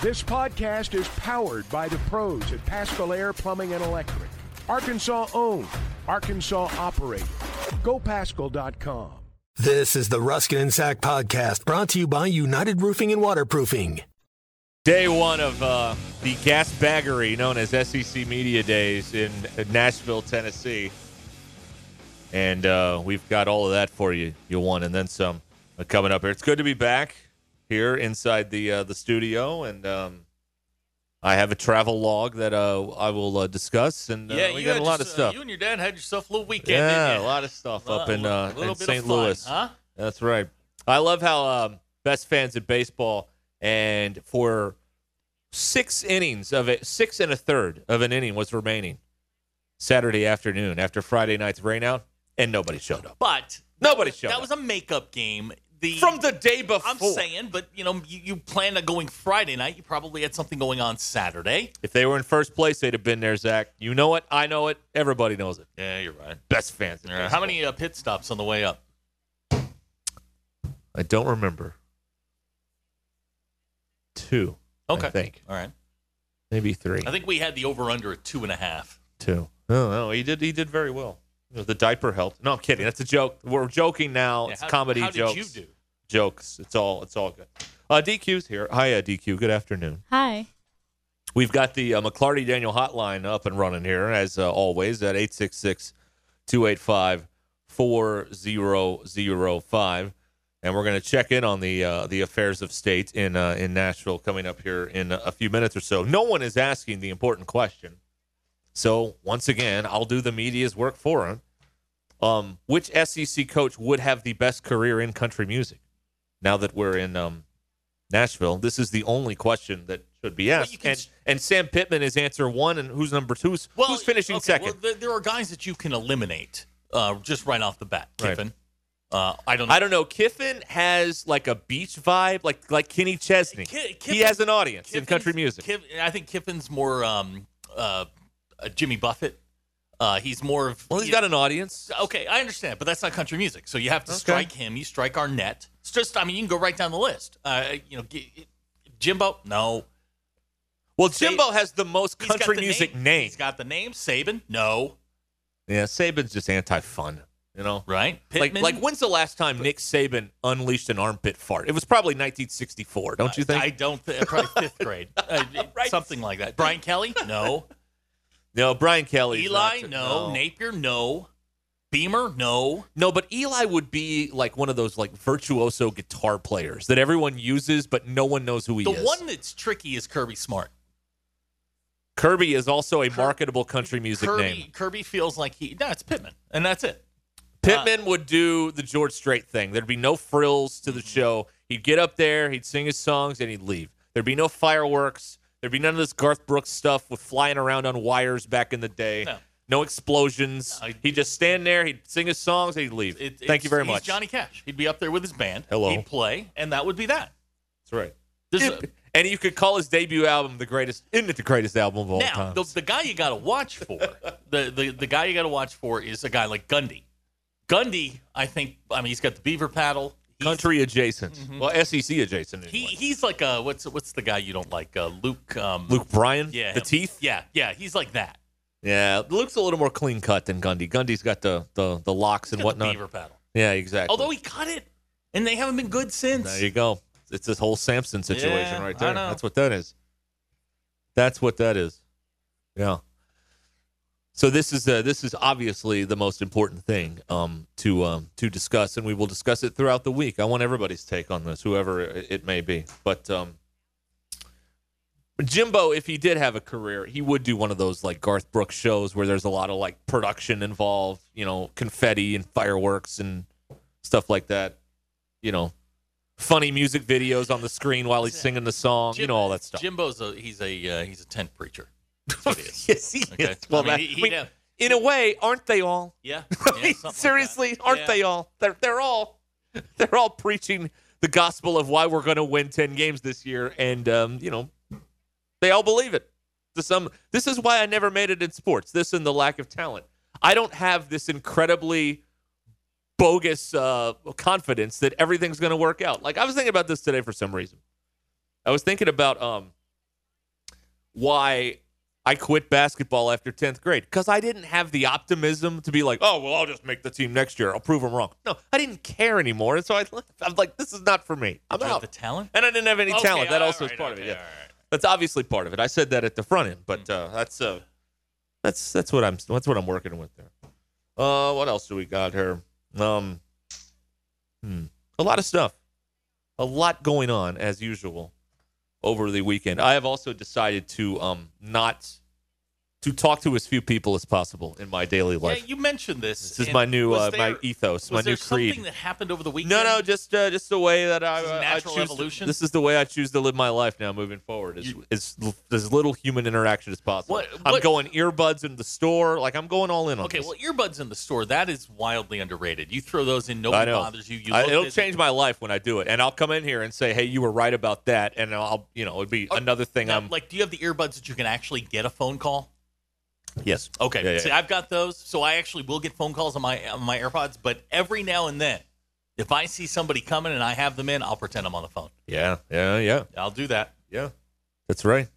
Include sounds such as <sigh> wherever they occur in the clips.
This podcast is powered by the pros at Paschal Air Plumbing and Electric. Arkansas owned, Arkansas operated. GoPaschal.com. This is the Ruscin and Zach podcast brought to you by United Roofing and Waterproofing. Day one of uh, the gas baggery known as SEC Media Days in Nashville, Tennessee. And uh, we've got all of that for you. You won, and then some uh, coming up here. It's good to be back here inside the uh, the studio, and um, I have a travel log that uh, I will uh, discuss. And uh, Yeah, we got a lot your- of stuff. You and your dad had yourself a little weekend. yeah, a lot of stuff up Uh, in uh, little in St. Louis. huh? That's right. I love how um, best fans at baseball and for six innings of it, six and a third of an inning was remaining Saturday afternoon after Friday night's rainout, and nobody showed up But Nobody showed That up. was a makeup game. The from the day before. I'm saying, but you know, you, you planned on going Friday night. You probably had something going on Saturday. if they were in first place, they'd have been there, Zach. You know it. I know it. Everybody knows it. Yeah, you're right. Best fans. at How many uh, pit stops on the way up? I don't remember. Two. Okay. I think All right. maybe three. I think we had the over under at two and a half. Two. Oh, no, he did. He did very well. You know, the diaper helped. No, I'm kidding. That's a joke. We're joking now. Yeah, it's how- comedy how jokes. did you do? Jokes. It's all. It's all good. Uh, DQ's here. Hi, uh, DQ. Good afternoon. Hi. We've got the uh, McLarty Daniel hotline up and running here, as uh, always, at 866 285 4005. And we're going to check in on the uh, the affairs of state in uh, in Nashville coming up here in a few minutes or so. No one is asking the important question. So, once again, I'll do the media's work for him. Um, which SEC coach would have the best career in country music? Now that we're in um, Nashville, this is the only question that should be asked. can and, and Sam Pittman is answer one, and who's number two? Who's, who's finishing okay, second? Well, there, are guys that you can eliminate uh, just right off the bat. Right. Kiffin. Uh, I don't know. I don't know. Kiffin has like a beach vibe, like like Kenny Chesney. Ki- he has an audience in country music. Kiff- I think Kiffin's more um, uh, uh, Jimmy Buffett. Uh, he's more of well, he's got an audience. Okay, I understand, but that's not country music. So you have to Okay. strike him. You strike Arnett. It's just, I mean, you can go right down the list. Uh, you know, Jimbo, no. Well, Jimbo has the most country the music name. name. He's got the name. Saban, no. Yeah, Saban's just anti-fun. You know, Right? like Pittman? like when's the last time Nick Saban unleashed an armpit fart? It was probably 1964. Don't you think? I don't think. Probably fifth grade. <laughs> Uh, Right. Something like that. Brian Kelly, no. No, Brian Kelly. Eli, no. Napier, no. Beamer, no. No, but Eli would be like one of those like virtuoso guitar players that everyone uses, but no one knows who he The is. The one that's tricky is Kirby Smart. Kirby is also a marketable country music Kirby, name. Kirby feels like he. No, it's Pittman, and that's it. Pittman would do the George Strait thing. There'd be no frills to the Mm-hmm. show. He'd get up there, he'd sing his songs, and he'd leave. There'd be no fireworks. There'd be none of this Garth Brooks stuff with flying around on wires back in the day. No. explosions. I- he'd just stand there, he'd sing his songs, and he'd leave. It- Thank you very he's much. Johnny Cash. He'd be up there with his band. Hello. He'd play, and that would be that. That's right. This and you could call his debut album the greatest, isn't it the greatest album of all now, time? the, the guy you got to watch for, <laughs> the, the the guy you got to watch for is a guy like Gundy. Gundy, I think. I mean, he's got the beaver paddle. He's- Country adjacent. Well, SEC adjacent. Mm-hmm. He he's like a what's what's the guy you don't like? Uh, Luke. Um, Luke Bryan? Yeah. The him. teeth? Yeah, yeah. He's like that. Yeah. Luke's a little more clean cut than Gundy. Gundy's got the, the, the locks He's and got the whatnot. beaver paddle. Yeah, exactly. Although he cut it, and they haven't been good since. There you go. It's this whole Samson situation Yeah, right I there. know. That's what that is. That's what that is. Yeah. So this is uh, this is obviously the most important thing um, to um, to discuss, and we will discuss it throughout the week. I want everybody's take on this, whoever it may be. But um, Jimbo, if he did have a career, he would do one of those like Garth Brooks shows where there's a lot of like production involved, you know, confetti and fireworks and stuff like that. You know, funny music videos on the screen while he's singing the song, you know, all that stuff. Jimbo's a he's a uh, he's a tent preacher. That's what he is. yes, he Okay. is. Well, I mean, that- he- he I mean, know- in a way, aren't they all? Yeah. I <laughs> yeah, mean, like seriously, that. aren't Yeah. they all? They're they're all they're all preaching the gospel of why we're going to win ten games this year, and um, you know, they all believe it. To some, this is why I never made it in sports. This and the lack of talent. I don't have this incredibly bogus uh, confidence that everything's going to work out. Like I was thinking about this today for some reason. I was thinking about um, why I quit basketball after 10th grade because I didn't have the optimism to be like, oh, well, I'll just make the team next year. I'll prove them wrong. No, I didn't care anymore. And so I, I'm like, this is not for me. I'm out. the talent? And I didn't have any Okay, talent. That also is right, part of it. Yeah. right. That's obviously part of it. I said that at the front end, but uh, that's uh, that's that's what I'm that's what I'm working with there. Uh, what else do we got here? Um, hmm, a lot of stuff, a lot going on as usual over the weekend. I have also decided to um not to talk to as few people as possible in my daily life. Yeah, you mentioned this. this is my new uh, my there- ethos, my new creed. something that happened over the weekend? No, no, just uh, just the way that I, This is I natural choose to- evolution? this is the way I choose to live my life now, moving forward. Is You- is as little human interaction as possible. What- I'm going earbuds in the store, like I'm going all in on Okay, this. well, earbuds in the store that is wildly underrated. You throw those in, nobody bothers you. You I- it'll change my life when I do it, and I'll come in here and say, "Hey, you were right about that," and I'll, you know, it'd be another thing. Now, I'm like, do you have the earbuds that you can actually get a phone call? Yes, Okay, Yeah, yeah, see, yeah. I've got those, so I actually will get phone calls on my on my AirPods. But every now and then, if I see somebody coming and I have them in, I'll pretend I'm on the phone. yeah, yeah, yeah, I'll do that. yeah. That's right.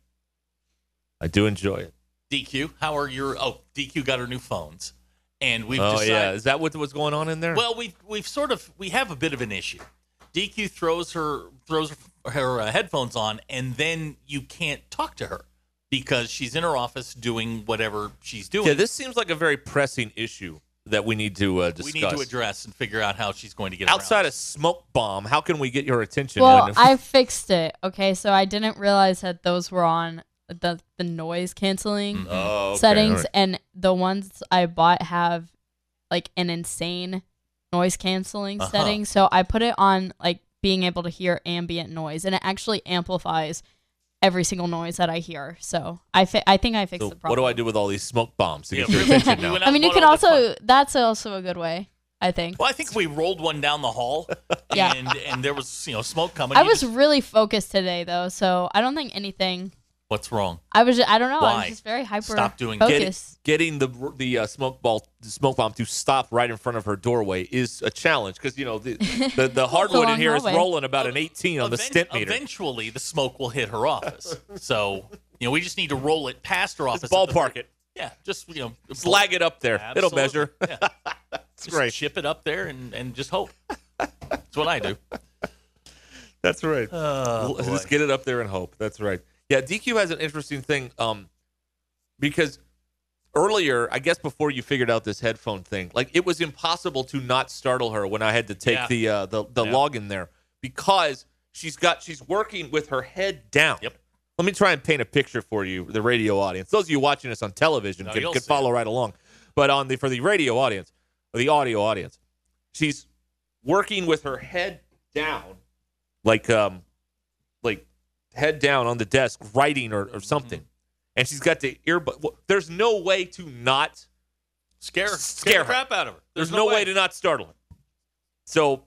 I do enjoy it. DQ, how are your? Oh, DQ got her new phones, and we've oh decided. yeah, is that what was going on in there? Well, we've we've sort of we have a bit of an issue. DQ throws her throws her uh, headphones on, and then you can't talk to her because she's in her office doing whatever she's doing. yeah, this seems like a very pressing issue that we need to uh, we need to address and figure out how she's going to get outside around. of smoke bomb how can we get your attention Well, when- I fixed it. Okay, so I didn't realize that those were on the the noise canceling oh, okay, settings, all right. and the ones I bought have like an insane noise canceling Uh-huh. setting. So I put it on like being able to hear ambient noise, and it actually amplifies every single noise that I hear. So I fi- I think I fixed So the what do I do with all these smoke bombs to Yeah, get your really. attention now? <laughs> I mean, you bought can also that's also a good way. I think. Well, I think we rolled one down the hall, <laughs> Yeah. and and there was you know smoke coming. I You was just- really focused today though, so I don't think anything. What's wrong? I was I don't know. I Why? was just very hyper Stop doing- Get- getting the the uh, smoke ball the smoke bomb to stop right in front of her doorway is a challenge because you know the the, the <laughs> hardwood in long here is hallway. rolling about an 18 on the Event- Stimpmeter. Eventually, the smoke will hit her office. so you know we just need to roll it past her office. Just at the- ballpark it, Yeah, just you know slag it up there. It'll measure. Yeah. <laughs> That's Just great. Chip it up there and, and just hope. That's what I do. That's right. Oh, L- Just get it up there and hope. That's right. Yeah, DQ has an interesting thing um, because earlier, I guess before you figured out this headphone thing, like it was impossible to not startle her when I had to take Yeah. the uh, the the Yeah. login there because she's got she's working with her head down. Yep. Let me try and paint a picture for you, the radio audience. Those of you watching us on television No, can, can follow it. right along, but on the for the radio audience, the audio audience, she's working with her head down, like um, like head down on the desk, writing or, or something, Mm-hmm. and she's got the earbud. Well, there's no way to not. Scare, Scare scare her. crap out of her. There's, no, way. to not startle her. So,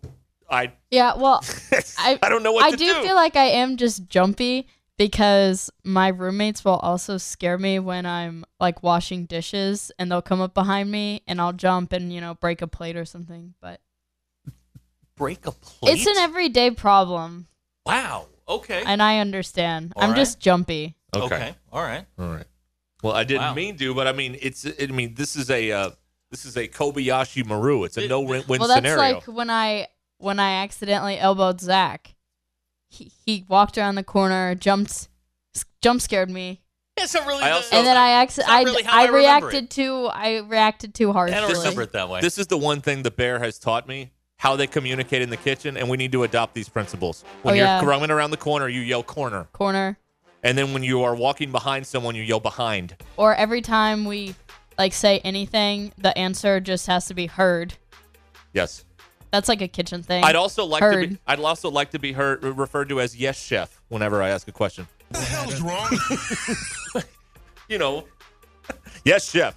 I Yeah, well, <laughs> I I don't know what I to do feel like I am just jumpy because my roommates will also scare me when I'm like washing dishes and they'll come up behind me and I'll jump and you know break a plate or something. But <laughs> break a plate. it's an everyday problem wow. Okay. and I understand. All I'm right. just jumpy. okay. All right. All right. Well, I didn't Wow. mean to, but I mean it's. I mean this is a uh, this is a Kobayashi Maru. It's a no win well, that's scenario. like when I when I accidentally elbowed Zach. He he walked around the corner, jumped, jump scared me, It's not really. I also- and then I it's acc- I, really I, I reacted it. too I reacted too harshly. I don't remember it that way. This is the one thing the bear has taught me how they communicate in the kitchen, and we need to adopt these principles. When Oh, you're yeah. coming around the corner, you yell corner, corner. and then when you are walking behind someone, you yell behind. or every time we like say anything, the answer just has to be heard. Yes. That's like a kitchen thing. I'd also like to be. I'd also like to be heard referred to as yes chef whenever I ask a question. What the hell's wrong? <laughs> You know, <laughs> yes chef.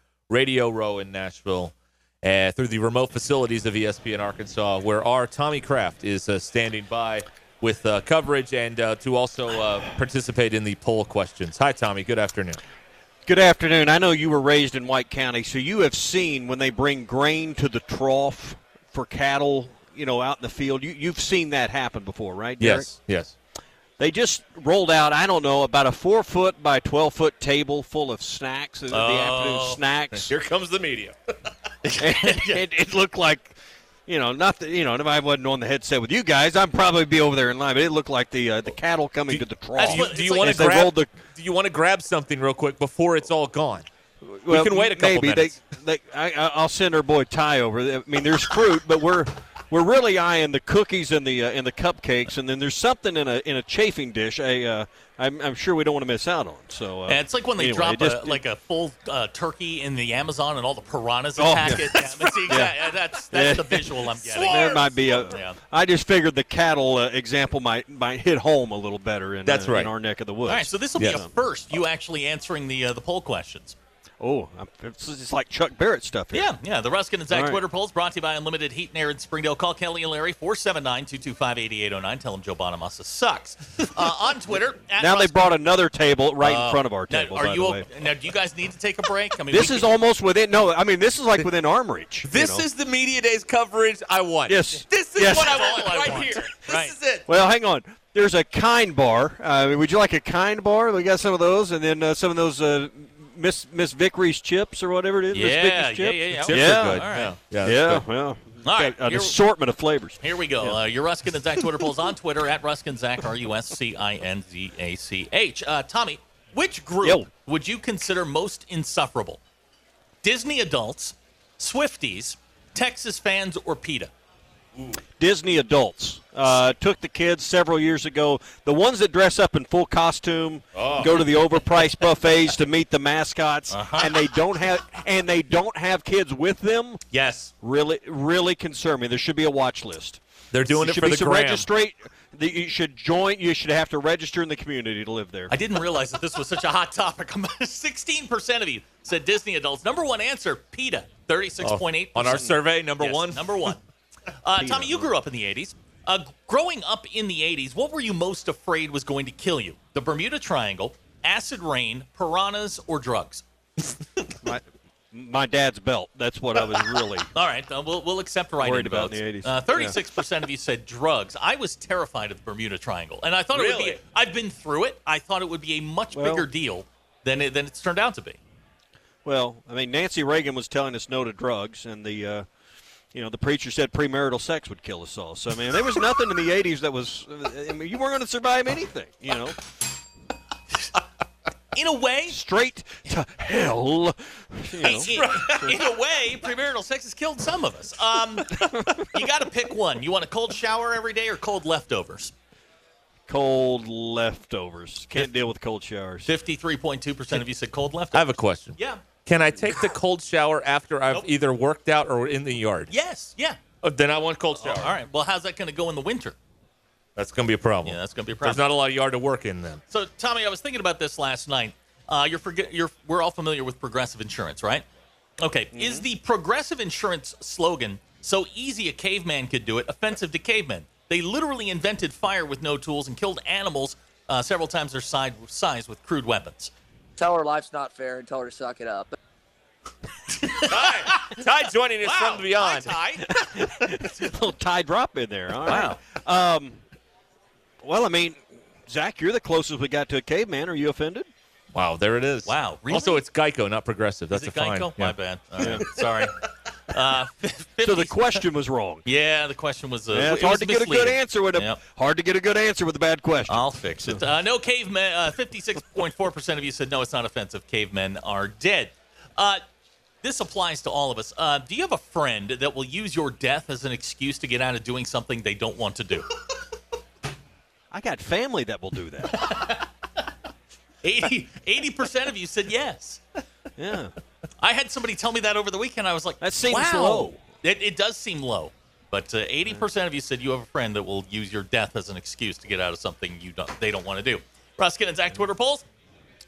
Radio Row in Nashville uh, through the remote facilities of ESPN Arkansas, where our Tommy Craft is uh, standing by with uh, coverage and uh, to also uh, participate in the poll questions. Hi, Tommy. Good afternoon. Good afternoon. I know you were raised in White County, so you have seen when they bring grain to the trough for cattle, you know, out in the field. You, you've seen that happen before, right? Derek? Yes, yes. They just rolled out, I don't know, about a four foot by 12 foot table full of snacks, the afternoon snacks. <laughs> Here comes the media. and it, it looked like, you know, not that, you know, if I wasn't on the headset with you guys, I'd probably be over there in line, but it looked like the uh, the cattle coming to the trough. Do you, do you like- want to grab? rolled the- do you want to grab something real quick before it's all gone? Well, can wait a couple maybe. minutes. They, they, I, I- I'll send our boy Ty over. I mean, there's fruit, but we're we're really eyeing the cookies and the uh, and the cupcakes, and then there's something in a in a chafing dish. I, uh, I'm, I'm sure we don't want to miss out on. So uh, And it's like when they anyway, drop it just- a, like a full uh, turkey in the Amazon and all the piranhas Oh, attack yeah. it. Yeah, that's, the <laughs> exact, yeah, that's, that's Yeah. the visual I'm getting. There might be a. Yeah. I just figured the cattle uh, example might might hit home a little better in, That's uh, right. in our neck of the woods. All right, so this will be a first. You actually answering the uh, the poll questions. Oh, I'm- it's, it's like Chuck Barrett stuff here. Yeah, yeah. The Ruscin and Zach All right. Twitter polls brought to you by Unlimited Heat and Air in Springdale. Call Kelly and Larry 479-225-8809. Tell them Joe Bonamassa sucks. Uh, <laughs> on Twitter, at Now they brought another table right Uh, in front of our now, table. Are by you the way. now? Do you guys need to take a break? I mean, This is could- almost within. No, I mean this is like within arm reach. you This know. is the media days coverage I want. Yes. This is Yes. what I That's want all I right want. here. Right. This is it. Well, hang on. There's a kind bar. Uh, would you like a kind bar? We got some of those, and then uh, some of those uh, Miss Miss Vickery's chips or whatever it is. Miss Yeah, Vickery's yeah, chips. yeah, yeah. Chips Yeah. are good. All right. Yeah, yeah, Yeah, that's All right, an here- assortment of flavors. Here we go. Uh, your Ruscin and Zach Twitter polls on Twitter at Ruscin Zach R U S C I N Z A C H. Uh, Tommy, which group Yo. would you consider most insufferable? Disney adults, Swifties, Texas fans, or PETA? Disney adults uh, took the kids several years ago. The ones that dress up in full costume, go to the overpriced <laughs> buffets to meet the mascots, and they don't have and they don't have kids with them. Yes, Really, really concern me. There should be a watch list. they're doing it should for be the gram. registrate. You should join. You should have to register in the community to live there. I didn't realize that this was such a hot topic. <laughs> 16% of you said Disney adults. Number one answer, PETA, 36.8%. On our survey, number Yes, one. Number one. <laughs> Uh, Tommy, you grew up in the 80s. Uh, growing up in the 80s, what were you most afraid was going to kill you? The Bermuda Triangle, acid rain, piranhas, or drugs? <laughs> my, my dad's belt. That's what I was really. <laughs> All right, uh, we'll, we'll accept writing Worried about votes. in the 80s. Uh, 36% of you said drugs. I was terrified of the Bermuda Triangle. And I thought it would be, I've been through it. I thought it would be a much Well- bigger deal than, it, than it's turned out to be. Well, I mean, Nancy Reagan was telling us no to drugs, and the, uh, you know, the preacher said premarital sex would kill us all. So I mean, there was nothing in the '80s that was. I mean, you weren't going to survive anything. You know, <laughs> In a way, straight to hell. You know. in, in a way, premarital sex has killed some of us. Um, you got to pick one. You want a cold shower every day or cold leftovers? Cold leftovers. Can't deal with cold showers. 53.2% of you said cold leftovers. I have a question. Yeah. Can I take the cold shower after I've Nope. either worked out or in the yard? Yes. Yeah. Oh, then I want cold shower. All right. Well, how's that going to go in the winter? That's going to be a problem. Yeah, that's going to be a problem. There's not a lot of yard to work in then. So, Tommy, I was thinking about this last night. Uh, you're, forget, you're we're all familiar with progressive insurance, right? Okay. Is the progressive insurance slogan "So easy a caveman could do it" offensive to cavemen? They literally invented fire with no tools and killed animals uh, several times their side, size with crude weapons. Tell her life's not fair and tell her to suck it up. Ty, Ty joining us from beyond. Hi, <laughs> little tie drop in there. All right. Um, well, I mean, Zach, you're the closest we got to a caveman. Are you offended? Wow, there it is. Wow, really? Also, it's Geico, not Progressive. That's Is it a fine. Geico? Yeah. My bad. All right, Sorry. <laughs> Uh, <laughs> So the question was wrong. yeah, the question was. Uh, Yeah, it's it hard to get a good answer with a Yep. hard to get a good answer with a bad question. I'll fix it. Uh, no cavemen. Uh, Fifty-six point four percent of you said no. It's not offensive. Cavemen are dead. Uh, this applies to all of us. Uh, do you have a friend that will use your death as an excuse to get out of doing something they don't want to do? <laughs> I got family that will do that. <laughs> 80 percent of you said yes. yeah. I had somebody tell me that over the weekend. I was like, That seems wow. low. It, it does seem low. But uh, eighty percent of you said you have a friend that will use your death as an excuse to get out of something you don't they don't want to do. Ruscin and Zach Twitter polls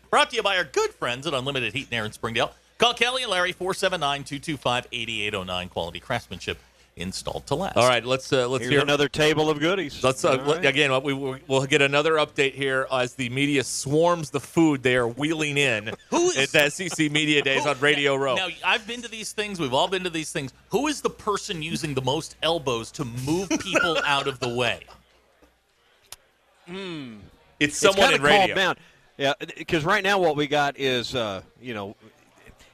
brought to you by our good friends at Unlimited Heat and Air in Springdale. Call Kelly and Larry 479-225-8809. Quality craftsmanship installed to last. All right, let's uh, let's Here's hear another table of goodies. Let's uh, All l- right. again. what We we- we'll get another update here as the media swarms the food they are wheeling in <laughs> Who is- at the SEC Media Days Who- on Radio now, Row. Now, I've been to these things. We've all been to these things. Who is the person using the most elbows to move <laughs> people out of the way? it's It's someone kinda in radio. down. Yeah, because right now what we got is, uh, you know,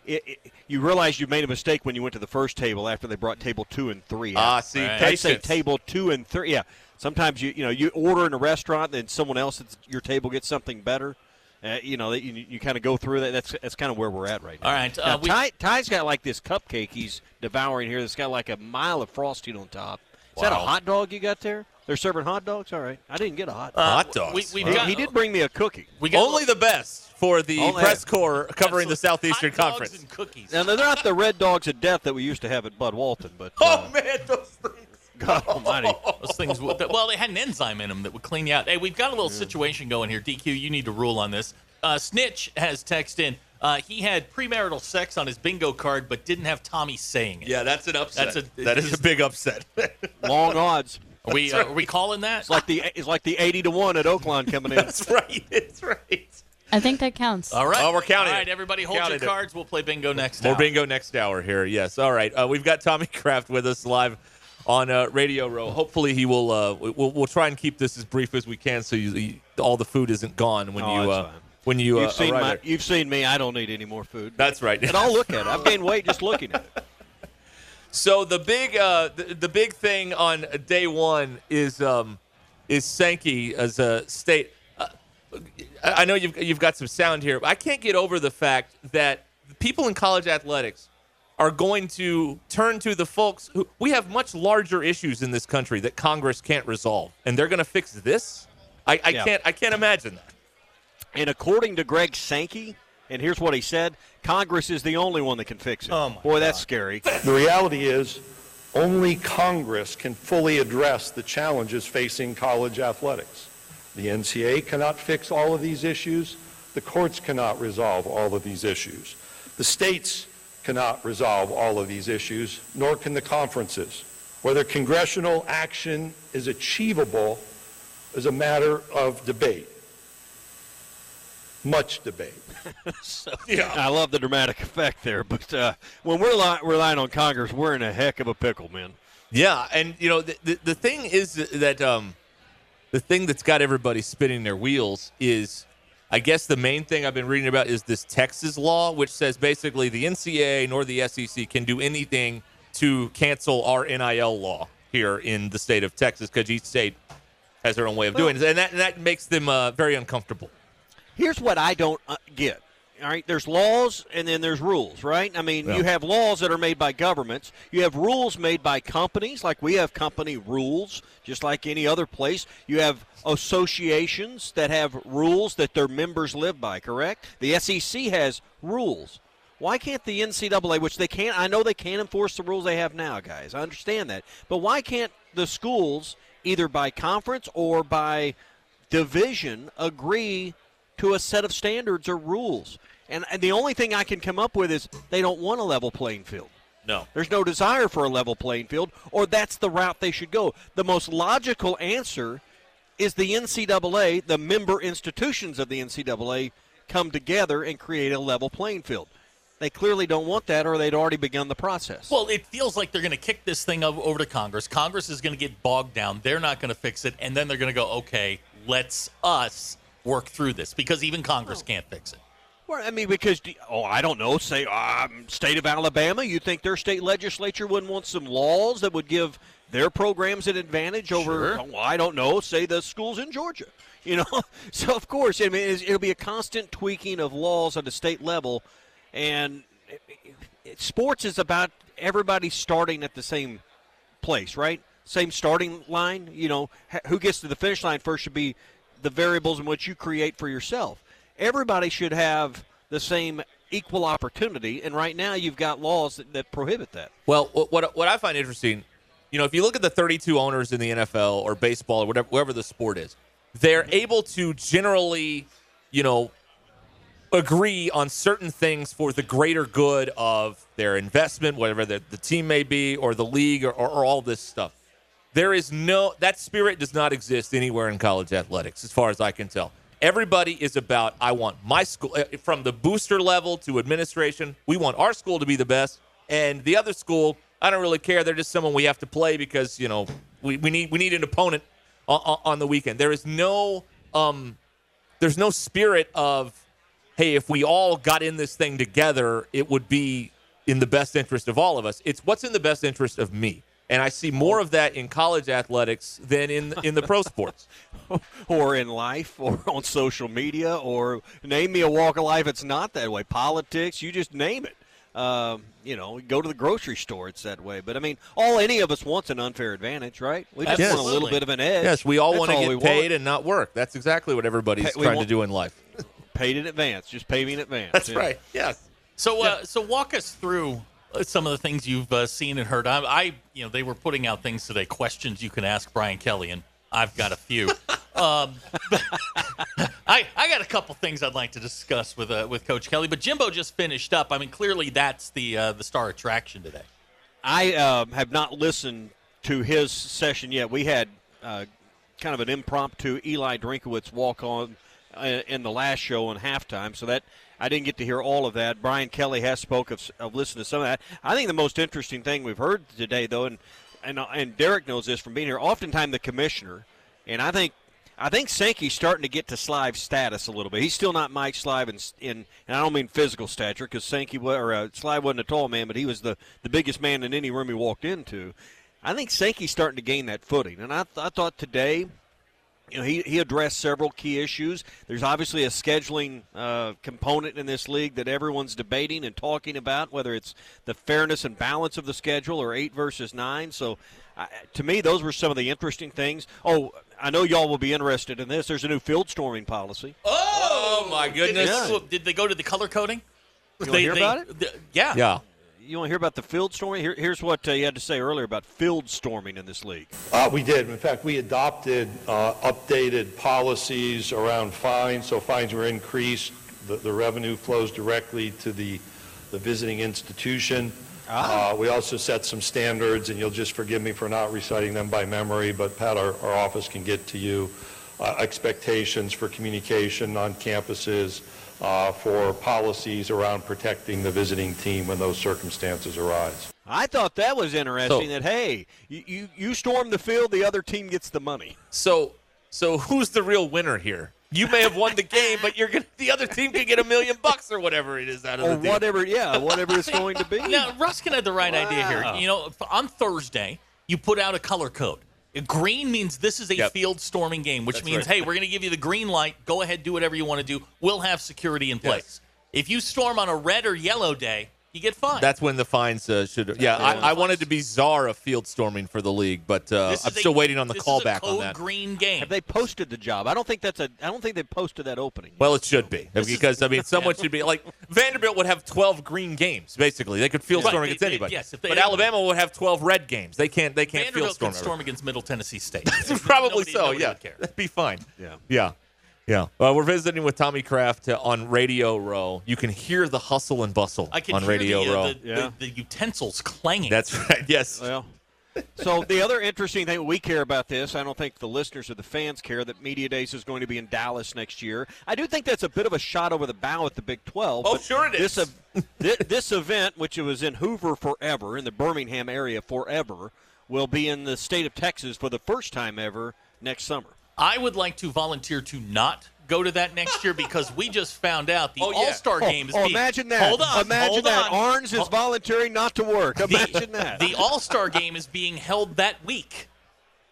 it, it, you realize you made a mistake when you went to the first table after they brought table two and three. out. Ah, see, Right. I'd say table two and three. Yeah, sometimes you you know you order in a restaurant, then someone else at your table gets something better. Uh, you know, you, you kind of go through that. That's that's kind of where we're at right now. All right, uh, Now, we- Ty, Ty's got like this cupcake he's devouring here. That's got like a mile of frosting on top. Is that a hot dog you got there? They're serving hot dogs. All right, I didn't get a hot Uh, dog. Hot dogs. We, we've he, got, he did bring me a cookie. We got Only the best for the Only- press corps covering the Southeastern Conference. and cookies. Now they're not the red dogs of death that we used to have at Bud Walton, but Oh uh, man, those things. <laughs> God Almighty, Those things, would, well, they had an enzyme in them that would clean you out. Hey, we've got a little situation going here. DQ, you need to rule on this. Uh, Snitch has texted in. Uh, he had premarital sex on his bingo card, but didn't have Tommy saying it. Yeah, that's an upset. That's a- that is a big upset. <laughs> long odds. Are we, uh, are we calling that? It's like the it's like the eighty to one at Oakland coming in. <laughs> that's right. It's right. I think that counts. All right. Oh, we're counting All right, it. everybody hold Counted your it. cards. We'll play bingo next More hour. bingo next hour here. Yes. All right. Uh, we've got Tommy <laughs> Craft with us live on uh, Radio Row. Hopefully, he will. Uh, we'll, we'll try and keep this as brief as we can, so you, you, all the food isn't gone when Oh, you that's uh, fine. when you uh, You've seen my, there. you've seen me. I don't need any more food. That's right. and I'll look at it. I've gained weight just <laughs> looking at it. So the big uh, the, the big thing on day one is um, is Sankey as a state. I I know you've you've got some sound here. But I can't get over the fact that people in college athletics are going to turn to the folks who we have much larger issues in this country that Congress can't resolve, and they're going to fix this. I, I Yeah. can't I can't imagine that. And according to Greg Sankey, and here's what he said: Congress is the only one that can fix it. Oh, my Boy, that's scary. The reality is, only Congress can fully address the challenges facing college athletics. The NCAA cannot fix all of these issues. The courts cannot resolve all of these issues. The states cannot resolve all of these issues, nor can the conferences. Whether congressional action is achievable is a matter of debate, much debate. <laughs> Yeah. I love the dramatic effect there, but uh, when we're li- relying on Congress, we're in a heck of a pickle, man. Yeah, and you know the the, the thing is that um, the thing that's got everybody spinning their wheels is, I guess the main thing I've been reading about is this Texas law, which says basically the NCAA nor the SEC can do anything to cancel our NIL law here in the state of Texas because each state has their own way of doing it, and that and that makes them uh, very uncomfortable. Here's what I don't uh, get. All right, there's laws and then there's rules, right? I mean, Yeah. you have laws that are made by governments. You have rules made by companies, like we have company rules, just like any other place. You have associations that have rules that their members live by, correct? The SEC has rules. Why can't the NCAA, which they can't, I know they can't enforce the rules they have now, guys. I understand that. But why can't the schools, either by conference or by division, agree to a set of standards or rules? And, and the only thing I can come up with is they don't want a level playing field. No. There's no desire for a level playing field, or that's the route they should go. The most logical answer is the NCAA, the member institutions of the NCAA, come together and create a level playing field. they clearly don't want that, or they'd already begun the process. Well, it feels like they're going to kick this thing over to Congress. Congress is going to get bogged down. They're not going to fix it, and then they're going to go, okay, let's us work through this because even Congress can't fix it. Well, I mean, because oh, I don't know. Say, um, state of Alabama, you think their state legislature wouldn't want some laws that would give their programs an advantage over? Sure. Oh, I don't know. Say the schools in Georgia. <laughs> You know, so of course, I mean, it'll be a constant tweaking of laws at the state level, and it, it- sports is about everybody starting at the same place, right? Same starting line. You know, who gets to the finish line first should be the variables in which you create for yourself. Everybody should have the same equal opportunity, and right now you've got laws that, that prohibit that. Well, what what I find interesting, you know, if you look at the 32 owners in the NFL or baseball or whatever, wherever the sport is, they're mm-hmm. able to generally, you know, agree on certain things for the greater good of their investment, whatever the, the team may be, or the league, or, or, or all this stuff. There is no that spirit does not exist anywhere in college athletics, as far as I can tell. Everybody is about I want my school eh, from the booster level to administration. We want our school to be the best, and the other school I don't really care. They're just someone we have to play because you know we, we need we need an opponent on, on the weekend. There is no um, there's no spirit of hey, if we all got in this thing together, it would be in the best interest of all of us. It's what's in the best interest of me. And I see more of that in college athletics than in in the pro sports. <laughs> or in life, or on social media, or name me a walk of life it's not that way. Politics, you just name it. Um, you know, go to the grocery store, it's that way. But I mean, all any of us wants an unfair advantage, right? We just want a little bit of an edge. Yes, we all That's want to we get want. paid and not work. That's exactly what everybody's Pay- we trying to do in life. <laughs> paid in advance. Just pay me in advance. That's yeah. Right. Yes. So, uh, so walk us through some of the things you've uh, seen and heard. I, I, you know, they were putting out things today, questions you can ask Brian Kelly, and I've got a few. <laughs> um, <laughs> I, I got a couple things I'd like to discuss with uh, with Coach Kelly, but Jimbo just finished up. I mean, clearly that's the uh, the star attraction today. I um, have not listened to his session yet. We had uh, kind of an impromptu Eli Drinkwitz walk on uh, in the last show on halftime, so that I didn't get to hear all of that. Brian Kelly has spoke of, of listened to some of that. I think the most interesting thing we've heard today, though, and and and Derek knows this from being here. Oftentimes, the commissioner, and I think. I think Sankey's starting to get to Slive's status a little bit. He's still not Mike Slive in, in and I don't mean physical stature because Sankey or uh, Slive wasn't a tall man, but he was the, the biggest man in any room he walked into. I think Sankey's starting to gain that footing, and I, th- I thought today, you know, he, he addressed several key issues. There's obviously a scheduling uh, component in this league that everyone's debating and talking about, whether it's the fairness and balance of the schedule or eight versus nine. So, uh, to me, those were some of the interesting things. Oh, I know y'all will be interested in this. There's a new field storming policy. Oh my Did goodness. did they go to the color coding? You They- want hear they- about it? th- yeah. Yeah. You want to hear about the field storming? Here, here's what uh, you had to say earlier about field storming in this league. Uh, we did. In fact, we adopted uh, updated policies around fines, so fines were increased. The, the revenue flows directly to the, the visiting institution. Uh, we also set some standards, and you'll just forgive me for not reciting them by memory, but Pat, our, our office can get to you, uh, expectations for communication on campuses, uh, for policies around protecting the visiting team when those circumstances arise. I thought that was interesting. So- that hey, you, you you storm the field, the other team gets the money. So so who's the real winner here? You may have won the game, but you're gonna the other team could get a million bucks or whatever it is out of or the deal. whatever. Yeah, whatever it's going to be. Now, Ruscin had the right idea here. You know, on Thursday, you put out a color code. Green means this is a Yep. field storming game, which That's means, right. hey, we're going to give you the green light. Go ahead, do whatever you want to do. We'll have security in place. If you storm on a red or yellow day, you get fined. That's when the fines uh, should. Yeah, I, I wanted to be czar of field storming for the league, but uh, I'm is a- still waiting on the this callback is a code on that. green game. Have they posted the job? I don't think that's a. I don't think they posted that opening. Well, it should be This is- because I mean, <laughs> someone should be like Vanderbilt would have 12 green games. Basically, they could field Right, storm they- against they- anybody. yes, if they- but Alabama would have 12 red games. They can't. They can't field storm. could storm against Middle Tennessee State. <laughs> Probably Nobody- so. nobody Yeah, would care. that'd be fine. Yeah. yeah, yeah. Uh, we're visiting with Tommy Craft uh, on Radio Row. You can hear the hustle and bustle I can on hear Radio the, uh, Row. the, Yeah. the, the utensils clanging. That's right. Yes. <laughs> Well, So the other interesting thing we care about this, I don't think the listeners or the fans care that Media Days is going to be in Dallas next year. I do think that's a bit of a shot over the bow at the Big 12. Oh, sure it is. this, is. uh, <laughs> this event, which was in Hoover forever, in the Birmingham area forever, will be in the state of Texas for the first time ever next summer. I would like to volunteer to not go to that next year because we just found out the Oh, yeah. All Star Oh, game is oh, being. imagine that! Hold on, imagine hold that! on. Orange is Oh, volunteering not to work. Imagine that. The All Star game is being held that week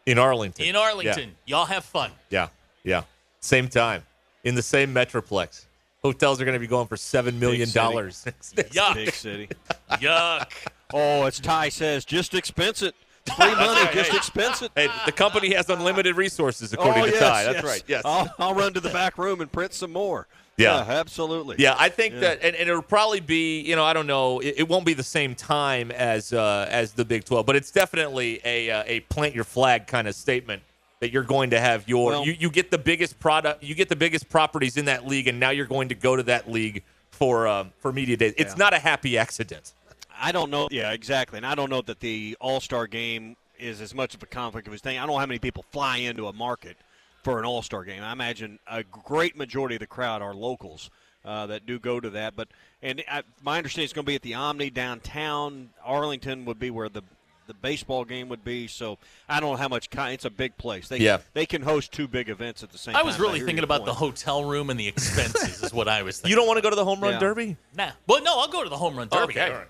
in Arlington. in Arlington. Y'all have fun. Yeah, yeah. Same time in the same metroplex. Hotels are going to be going for seven million dollars. <laughs> Yuck. Big city. Yuck. Oh, as Ty says, just expense it. Free money, just expense it. hey, the company has unlimited resources, according oh, to yes, Ty. That's yes. right. Yes. I'll, I'll run to the back room and print some more. Yeah. absolutely. Yeah, I think that, and, and it'll probably be, you know, I don't know, it, it won't be the same time as uh, as the Big Twelve, but it's definitely a uh, a plant your flag kind of statement that you're going to have your Well- you, you get the biggest product, you get the biggest properties in that league, and now you're going to go to that league for um, for media days. It's Yeah. not a happy accident. I don't know. Yeah, exactly. And I don't know that the All Star game is as much of a conflict of a thing. I don't know how many people fly into a market for an All Star game. I imagine a great majority of the crowd are locals uh, that do go to that. But and I, my understanding is going to be at the Omni downtown. Arlington would be where the the baseball game would be. So I don't know how much. Con- it's a big place. They Yeah. they can host two big events at the same time. I was I really hear thinking your about the hotel room and the <laughs> expenses, is what I was thinking. You don't want to go to the home run Yeah. derby? Nah. Well, no, I'll go to the home run derby. Okay,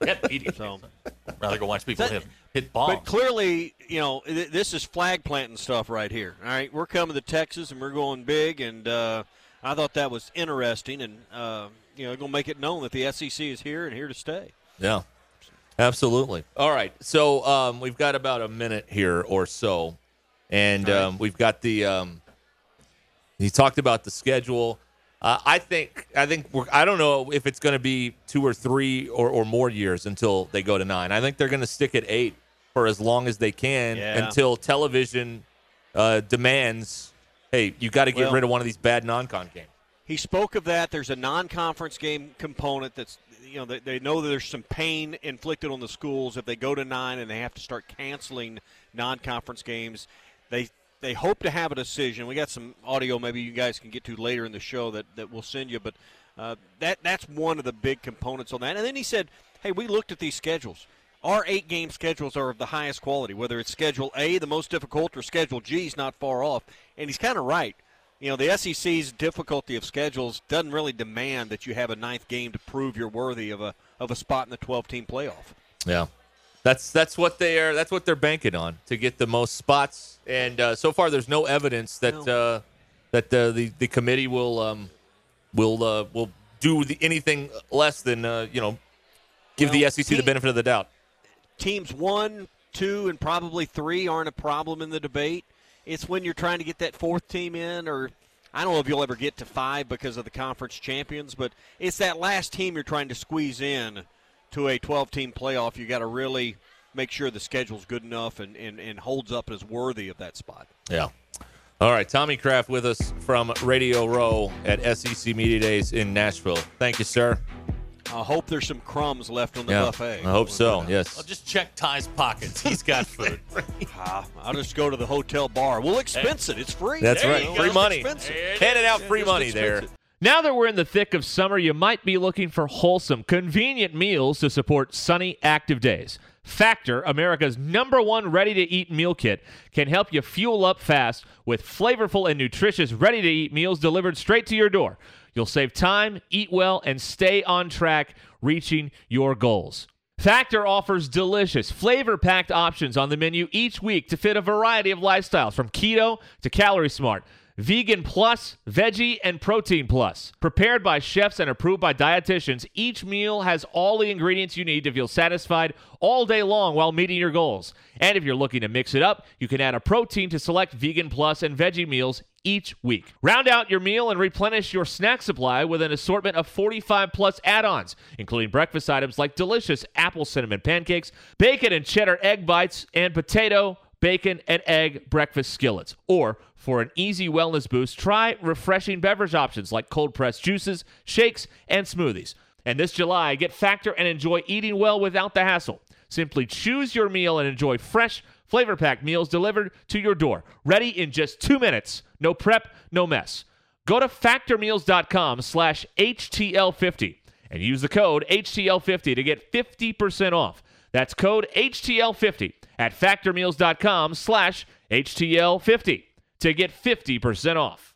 all right. Get media. So. Rather go watch people That- hit, hit bombs. But clearly, you know, th- this is flag planting stuff right here. All right, we're coming to Texas and we're going big, and uh, I thought that was interesting, and uh, you know, going to make it known that the SEC is here and here to stay. Yeah, absolutely. All right, so um, we've got about a minute here or so, and um, we've got the. Um, he talked about the schedule. Uh, I think I think we're, I don't know if it's going to be two or three or, or more years until they go to nine. I think they're going to stick at eight for as long as they can Yeah. until television uh, demands. Hey, you got to get Well- rid of one of these bad non-con games. He spoke of that. There's a non-conference game component that's you know they, they know that there's some pain inflicted on the schools if they go to nine and they have to start canceling non-conference games. They they hope to have a decision. We got some audio maybe you guys can get to later in the show that, that we'll send you, but uh, that that's one of the big components on that. And then he said, "Hey, we looked at these schedules. Our eight game schedules are of the highest quality. Whether it's Schedule A, the most difficult, or Schedule G is not far off." And he's kind of right. You know, the SEC's difficulty of schedules doesn't really demand that you have a ninth game to prove you're worthy of a of a spot in the 12 team playoff. Yeah, that's that's what they are. That's what they're banking on to get the most spots. And uh, so far, there's no evidence that uh, that uh, the the committee will um, will uh, will do the, anything less than uh, you know give the Well, SEC the benefit of the doubt. Teams one, two, and probably three aren't a problem in the debate. It's when you're trying to get that fourth team in, or I don't know if you'll ever get to five because of the conference champions, but it's that last team you're trying to squeeze in to a 12 team playoff. You got to really make sure the schedule's good enough and, and, and holds up as worthy of that spot. Yeah. All right, Tommy Craft with us from Radio Row at SEC Media Days in Nashville. Thank you, sir. I hope there's some crumbs left on the yeah, buffet. I hope so. Yes. I'll just check Ty's pockets. He's got <laughs> food. Ah, I'll just go to the hotel bar. We'll expense it. It's free. That's There right. Free money. expense it. Handing out free money expense there. Now that we're in the thick of summer, you might be looking for wholesome, convenient meals to support sunny, active days. Factor, America's number one ready to eat meal kit, can help you fuel up fast with flavorful and nutritious ready to eat meals delivered straight to your door. You'll save time, eat well, and stay on track reaching your goals. Factor offers delicious, flavor packed options on the menu each week to fit a variety of lifestyles from keto to calorie smart. Vegan Plus, Veggie, and Protein Plus. Prepared by chefs and approved by dietitians, each meal has all the ingredients you need to feel satisfied all day long while meeting your goals. And if you're looking to mix it up, you can add a protein to select Vegan Plus and Veggie meals each week. Round out your meal and replenish your snack supply with an assortment of 45 plus add ons, including breakfast items like delicious apple cinnamon pancakes, bacon and cheddar egg bites, and potato, bacon, and egg breakfast skillets. Or for an easy wellness boost, try refreshing beverage options like cold pressed juices, shakes, and smoothies. And this July, get Factor and enjoy eating well without the hassle. Simply choose your meal and enjoy fresh, flavor packed meals delivered to your door, ready in just two minutes. No prep, no mess. Go to factormeals.com slash HTL50 and use the code HTL50 to get 50% off. That's code HTL50 at factormeals.com slash HTL50 to get 50% off.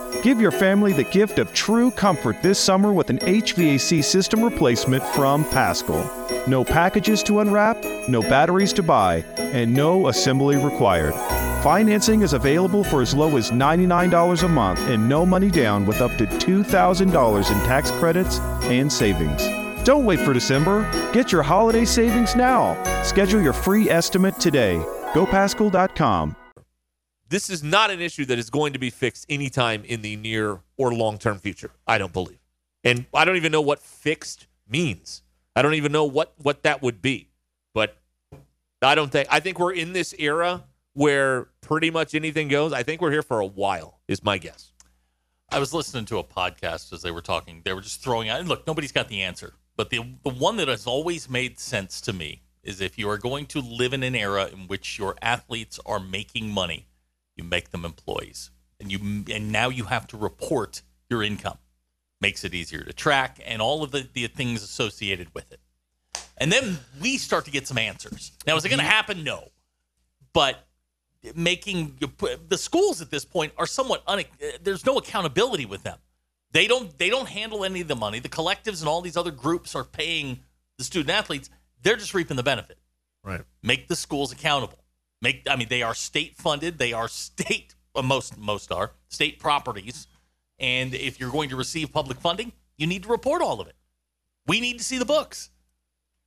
Give your family the gift of true comfort this summer with an HVAC system replacement from Paschal. No packages to unwrap, no batteries to buy, and no assembly required. Financing is available for as low as $99 a month and no money down with up to $2,000 in tax credits and savings. Don't wait for December. Get your holiday savings now. Schedule your free estimate today. GoPaschal.com. This is not an issue that is going to be fixed anytime in the near or long term future. I don't believe. And I don't even know what fixed means. I don't even know what, what that would be. But I don't think, I think we're in this era where pretty much anything goes. I think we're here for a while, is my guess. I was listening to a podcast as they were talking. They were just throwing out, and look, nobody's got the answer. But the, the one that has always made sense to me is if you are going to live in an era in which your athletes are making money, you make them employees. And you and now you have to report your income. Makes it easier to track and all of the, the things associated with it. And then we start to get some answers. Now, is it going to mm-hmm. happen? No. But making the schools at this point are somewhat un, there's no accountability with them. They don't they don't handle any of the money. The collectives and all these other groups are paying the student athletes. They're just reaping the benefit. Right. Make the schools accountable. Make I mean they are state funded. They are state well, most most are state properties. And if you're going to receive public funding, you need to report all of it. We need to see the books.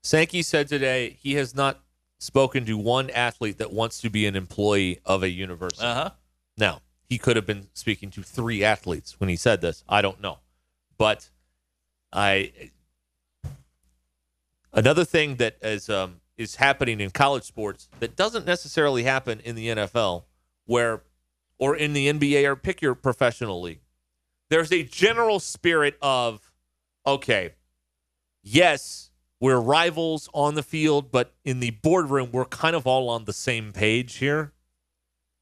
Sankey said today he has not spoken to one athlete that wants to be an employee of a university. Uh huh. Now, he could have been speaking to three athletes when he said this. I don't know. But I another thing that is um, is happening in college sports that doesn't necessarily happen in the NFL where or in the NBA or pick your professional league. There's a general spirit of okay, yes, we're rivals on the field, but in the boardroom we're kind of all on the same page here.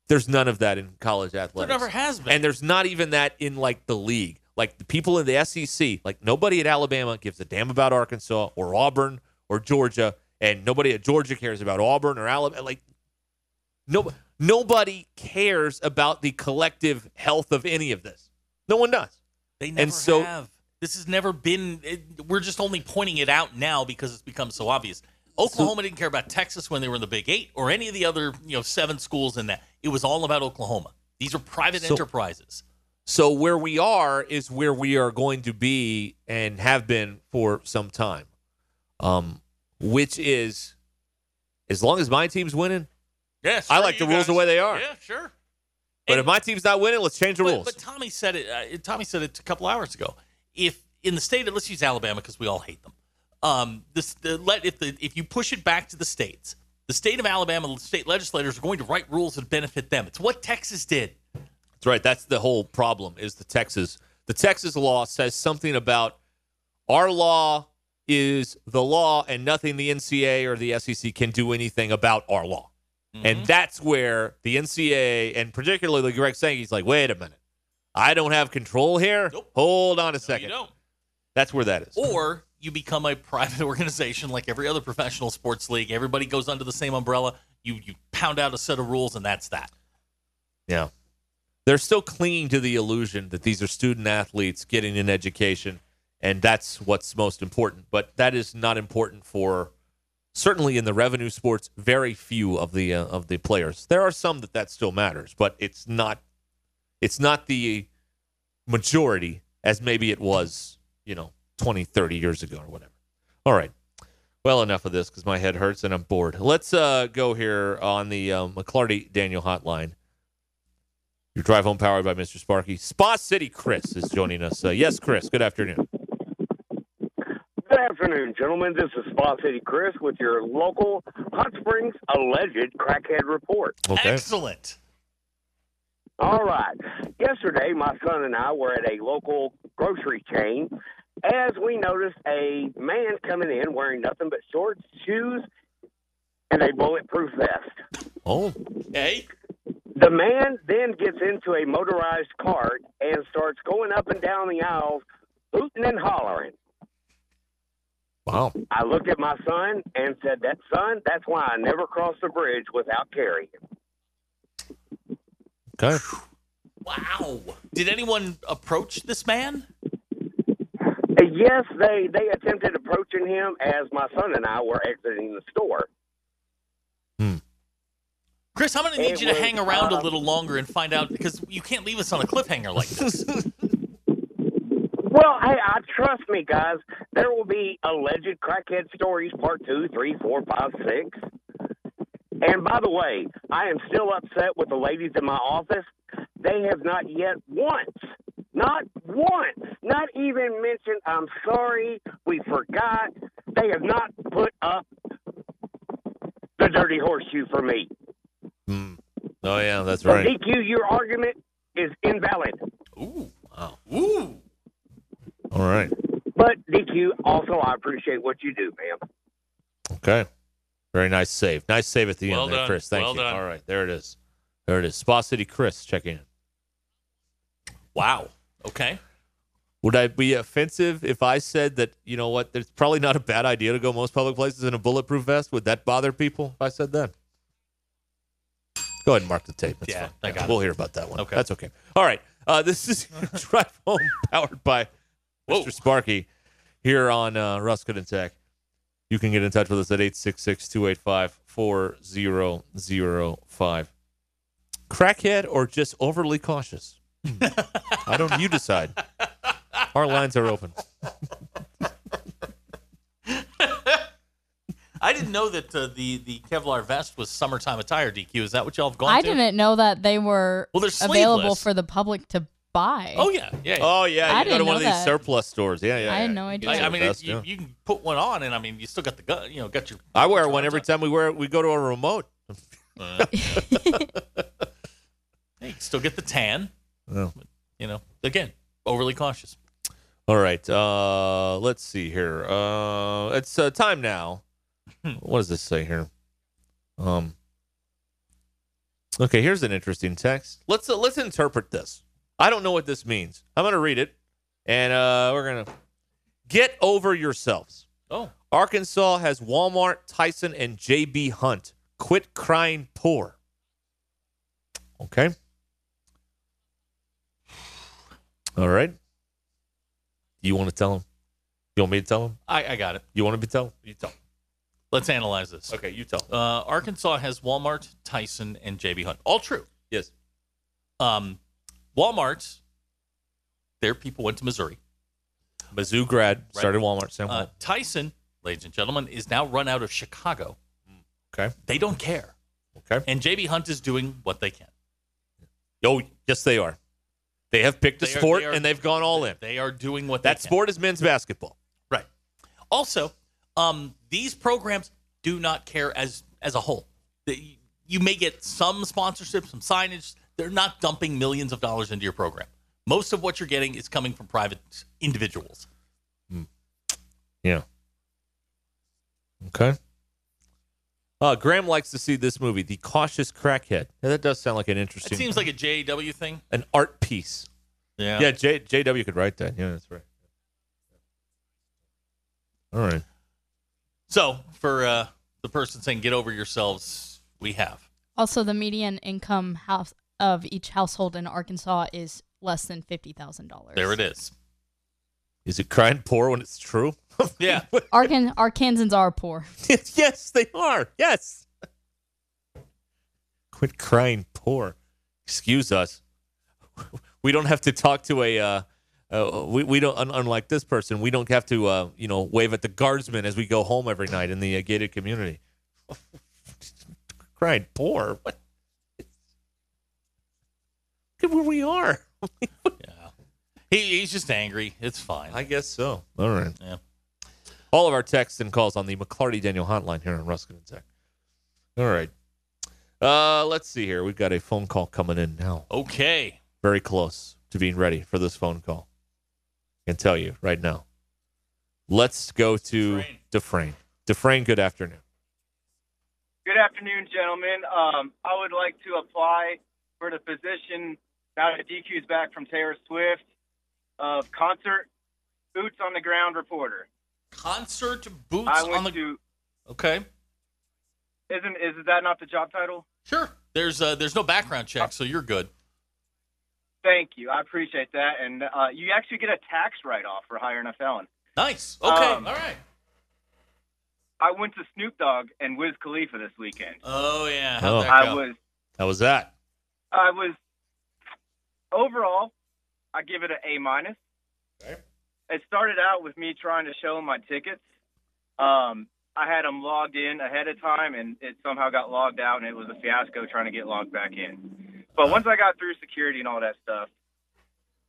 There's none of that in college athletics. There never has been. And there's not even that in like the league. Like the people in the SEC, like nobody at Alabama gives a damn about Arkansas or Auburn or Georgia, and nobody at Georgia cares about Auburn or Alabama. Like no nobody cares about the collective health of any of this. No one does. They never and so, have. This has never been. It, we're just only pointing it out now because it's become so obvious. Oklahoma didn't care about Texas when they were in the Big Eight or any of the other you know seven schools in that. It was all about Oklahoma. These are private So- enterprises. So where we are is where we are going to be and have been for some time. Um, which is as long as my team's winning, Yes, I like the rules the way they are. Yeah, sure. but And- if my team's not winning, let's change the but, rules. But Tommy said it. Uh, Tommy said it a couple hours ago. If in the state, of, let's use Alabama because we all hate them. Um, this the let if the if you push it back to the states, the state of Alabama, the state legislators are going to write rules that benefit them. It's what Texas did. That's right. That's the whole problem. Is the Texas the Texas law says something about our law is the law, and nothing the NCAA or the SEC can do anything about our law. Mm-hmm. And that's where the NCAA and particularly Greg Sankey's like, wait a minute, I don't have control here. Nope. Hold on a No, second. you don't. That's where that is. Or you become a private <laughs> organization like every other professional sports league. Everybody goes under the same umbrella. You you pound out a set of rules, and that's that. Yeah. they're still clinging to the illusion that these are student athletes getting an education, and that's what's most important. But that is not important for certainly in the revenue sports. Very few of the uh, of the players. There are some that that still matters, but it's not. It's not the majority as maybe it was, you know, 20, 30 years ago or whatever. All right. Well, enough of this because my head hurts and I'm bored. Let's uh, go here on the um, McLarty Daniel hotline. Your drive home powered by Mr. Sparky. Spa City Chris is joining us. Uh, yes, Chris. Good afternoon. Good afternoon, gentlemen. This is Spa City Chris with your local Hot Springs alleged crackhead report. Okay. Excellent. All right. Yesterday, my son and I were at a local grocery chain as we noticed a man coming in wearing nothing but shorts, shoes, and a bulletproof vest. Oh. Hey. The man then gets into a motorized cart and starts going up and down the aisles, hooting and hollering. Wow. I looked at my son and said, "That son, that's why I never cross the bridge without carrying." Okay. Wow. Did anyone approach this man? Yes, they they attempted approaching him as my son and I were exiting the store. Hmm. Chris, I'm going to need It you to was, hang around a um, little longer and find out because you can't leave us on a cliffhanger like this. <laughs> Well, hey, I trust me, guys. There will be alleged crackhead stories, part two, three, four, five, six. And by the way, I am still upset with the ladies in my office. They have not yet once, not once, not even mentioned, I'm sorry, we forgot. They have not put up the dirty horseshoe for me. Hmm. Oh yeah, that's So, right. DQ, your argument is invalid. Ooh. Wow. Ooh. All right. But DQ, also, I appreciate what you do, ma'am. Okay. Very nice save. Nice save at the Well end there. Chris. Thank Well you. done. All right. There it is. There it is. Spa City Chris checking in. Wow. Okay. Would I be offensive if I said that, you know what, it's probably not a bad idea to go most public places in a bulletproof vest? Would that bother people if I said that? Go ahead and mark the tape. That's Yeah, fine. I got we'll it. hear about that one. Okay. That's okay. All right. Uh, this is <laughs> Drive Home powered by Mr. Sparky here on uh, Ruscin and Zach. You can get in touch with us at 866 285 4005. Crackhead or just overly cautious? <laughs> I don't, you decide. Our lines are open. <laughs> I didn't know that uh, the the Kevlar vest was summertime attire. DQ, is that what y'all have gone I to? didn't know that they were Well, they're available for the public to buy. Oh yeah, yeah. yeah. Oh yeah, I you go to didn't one of know these that. surplus stores. Yeah, yeah. I had yeah. no idea. Get I, I mean, vest, it, you, yeah. you can put one on, and I mean, you still got the gun. You know, got your. I wear one every time we wear we go to a remote. Uh, <laughs> hey, you still get the tan. Oh. You know, again, overly cautious. All right. Uh, let's see here. Uh, it's uh, time now. What does this say here? Um. Okay, here's an interesting text. Let's uh, let's interpret this. I don't know what this means. I'm going to read it, and uh, we're going to get over yourselves. Oh, Arkansas has Walmart, Tyson, and JB Hunt. Quit crying poor. Okay. All right. You want to tell him? You want me to tell him? I, I got it. You want to be tell? You tell. Let's analyze this. Okay, you tell. Uh, Arkansas has Walmart, Tyson, and JB Hunt. All true. Yes. Um, Walmart, their people went to Missouri. Mizzou grad started Walmart. Uh, Tyson, ladies and gentlemen, is now run out of Chicago. Okay. They don't care. Okay. And JB Hunt is doing what they can. Oh, yes, they are. They have picked a They are- sport they are- and they've gone all in. They are doing what That they can. sport is men's basketball. Right. Also, um, these programs do not care as as a whole. They, you may get some sponsorship, some signage. They're not dumping millions of dollars into your program. Most of what you're getting is coming from private individuals. Yeah. Okay. Uh, Graham likes to see this movie, The Cautious Crackhead. Yeah, that does sound like an interesting. It seems like a JW thing. an art piece. Yeah. Yeah, J, JW could write that. Yeah, that's right. All right. So for uh, the person saying "get over yourselves," we have. Also, the median income house of each household in Arkansas is less than fifty thousand dollars. There it is. Is it crying poor when it's true? <laughs> Yeah. Arkan Arkansans are poor. <laughs> yes, they are. Yes. Quit crying poor. Excuse us. We don't have to talk to a. Uh, uh, we we don't un- unlike this person. We don't have to uh, you know wave at the guardsman as we go home every night in the uh, gated community. <laughs> crying poor. What? Look at where we are. <laughs> He, he's just angry. It's fine. I guess so. All right. Yeah. All of our texts and calls on the McLarty Daniel hotline here on Ruscin and Zach. All right. Uh, let's see here. We've got a phone call coming in now. Okay. Very close to being ready for this phone call. I can tell you right now. Let's go to Dufresne. Dufresne, good afternoon. Good afternoon, gentlemen. Um, I would like to apply for the position now that DQ's back from Taylor Swift of concert boots on the ground reporter. Concert boots I went on the. to. Okay. Isn't is that not the job title? Sure. There's uh, there's no background check, so you're good. Thank you. I appreciate that. And uh, you actually get a tax write off for hiring a felon. Nice. Okay. Um, All right. I went to Snoop Dogg and Wiz Khalifa this weekend. Oh yeah. Oh. How'd that I was How was that? I was overall, I give it an A minus. It started out with me trying to show 'em my tickets. Um, I had them logged in ahead of time, and it somehow got logged out, and it was a fiasco trying to get logged back in. But once I got through security and all that stuff,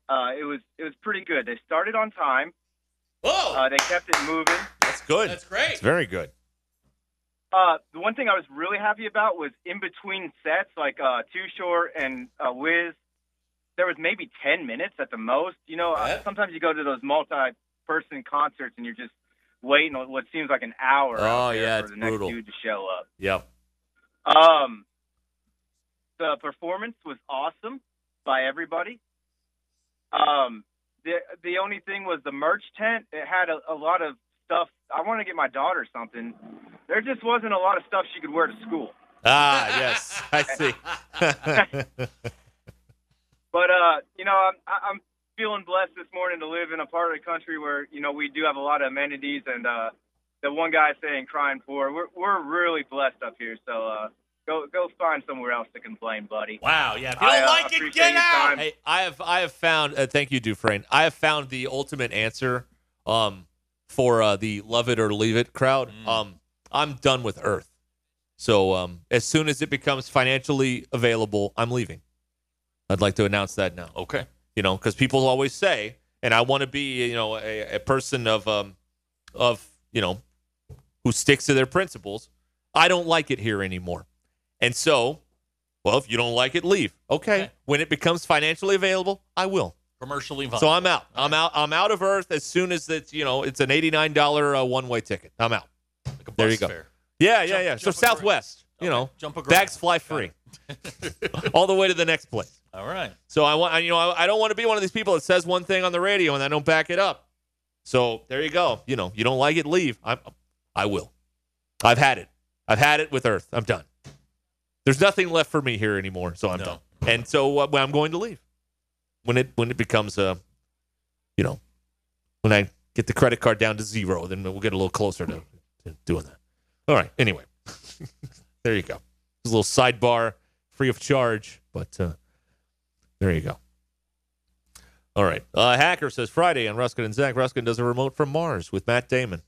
uh, it was it was pretty good. They started on time. Whoa! Uh, they kept it moving. That's good. That's great. It's very good. Uh, the one thing I was really happy about was in between sets, like uh, Too Short and uh, Wiz, there was maybe 10 minutes at the most. You know, uh, sometimes you go to those multi-person concerts and you're just waiting on what seems like an hour Oh, yeah, for it's the next brutal. dude to show up. Yep. Um, the performance was awesome by everybody. Um, the the only thing was the merch tent. It had a, a lot of stuff. I want to get my daughter something. There just wasn't a lot of stuff she could wear to school. Ah, yes. I see. <laughs> <laughs> But uh, you know, I'm I'm feeling blessed this morning to live in a part of the country where you know we do have a lot of amenities, and uh, the one guy saying crying poor. We're we're really blessed up here. So uh, go go find somewhere else to complain, buddy. Wow. Yeah. If you don't I, uh, like it, get out. Hey, I have I have found. Uh, thank you, Dufresne. I have found the ultimate answer um, for uh, the love it or leave it crowd. Mm. Um, I'm done with Earth. So um, as soon as it becomes financially available, I'm leaving. I'd like to announce that now. Okay. You know, because people always say, and I want to be, you know, a, a person of um, of you know, who sticks to their principles. I don't like it here anymore, and so, well, if you don't like it, leave. Okay. When it becomes financially available, I will. Commercially viable. So I'm out. I'm out. I'm out of Earth as soon as it's you know it's an eighty nine dollar uh, one way ticket. I'm out. there you go. fare. Yeah, yeah, Jump- yeah. So jump gra- Southwest, you know, Jump a bags fly free, <laughs> all the way to the next place. All right. So I want, you know, I, I don't want to be one of these people that says one thing on the radio and I don't back it up. So there you go. You know, you don't like it, leave. I, I will. I've had it. I've had it with Earth. I'm done. There's nothing left for me here anymore, so I'm No. done. And so uh, I'm going to leave when it when it becomes uh, you know, when I get the credit card down to zero, then we'll get a little closer to, to doing that. All right. Anyway, <laughs> there you go. There's a little sidebar, free of charge, but uh, there you go. All right. Uh, Hacker says Friday on Ruscin and Zach. Ruscin does a remote from Mars with Matt Damon.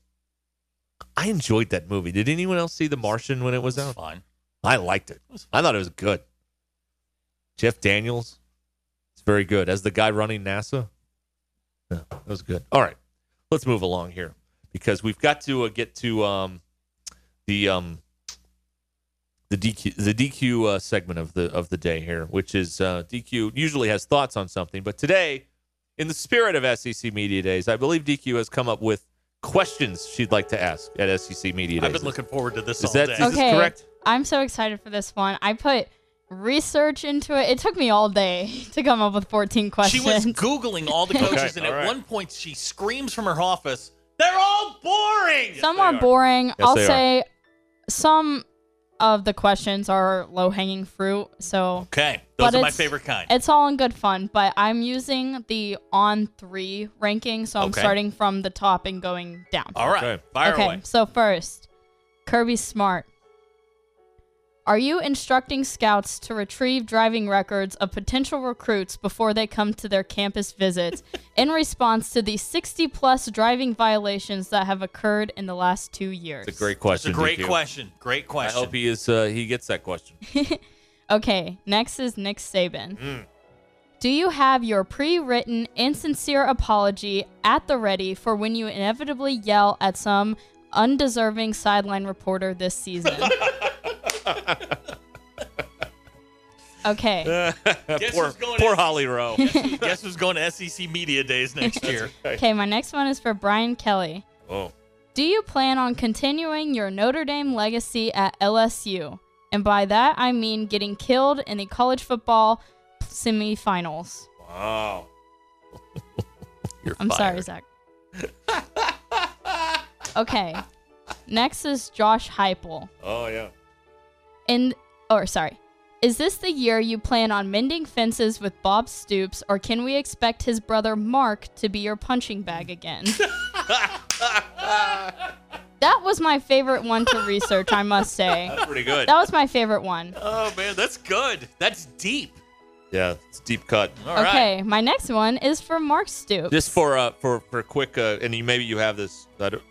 I enjoyed that movie. Did anyone else see The Martian when it was out? Fine. I liked it. I thought it was good. Jeff Daniels, it's very good as the guy running NASA. Yeah, that was good. All right, let's move along here because we've got to uh, get to um, the um, the DQ the DQ uh, segment of the of the day here, which is uh, DQ usually has thoughts on something, but today, in the spirit of SEC Media Days, I believe DQ has come up with questions she'd like to ask at SEC Media Days. I've been looking forward to this Is all that- day. is this okay, correct? I'm so excited for this one. I put research into it. It took me all day <laughs> to come up with 14 questions. She was googling all the <laughs> coaches, Okay, and at right. one point she screams from her office, "They're all boring." some are, boring. Yes, I'll they are. say some of the questions are low hanging fruit. So Okay, those are my it's- favorite kind. It's all in good fun, but I'm using the on three ranking, so I'm Okay. starting from the top and going down. All right, Okay. fire okay, away. so first, Kirby Smart. Are you instructing scouts to retrieve driving records of potential recruits before they come to their campus visits <laughs> in response to the 60 plus driving violations that have occurred in the last two years? It's a great question. It's a great DQ. question. Great question. I hope he is. Uh, he gets that question. <laughs> Okay, next is Nick Saban. Mm. Do you have your pre written, insincere apology at the ready for when you inevitably yell at some undeserving sideline reporter this season? <laughs> <laughs> okay. <laughs> Guess <laughs> poor who's going poor to- Holly Rowe. Guess, who- guess who's going to SEC Media Days next year? Okay, my next one is for Brian Kelly. Oh. Do you plan on continuing your Notre Dame legacy at LSU? And by that, I mean getting killed in the college football semifinals. Wow. You're I'm sorry, fired. Zach. okay. Next is Josh Heupel. Oh yeah. And or sorry. Is this the year you plan on mending fences with Bob Stoops, or can we expect his brother Mark to be your punching bag again? <laughs> that was my favorite one to research, I must say. That's pretty good. That was my favorite one. Oh man, that's good. That's deep. Yeah, it's deep cut. All right. okay, my next one is for Mark Stoops. Just for uh for for quick uh, and you maybe you have this. I don't-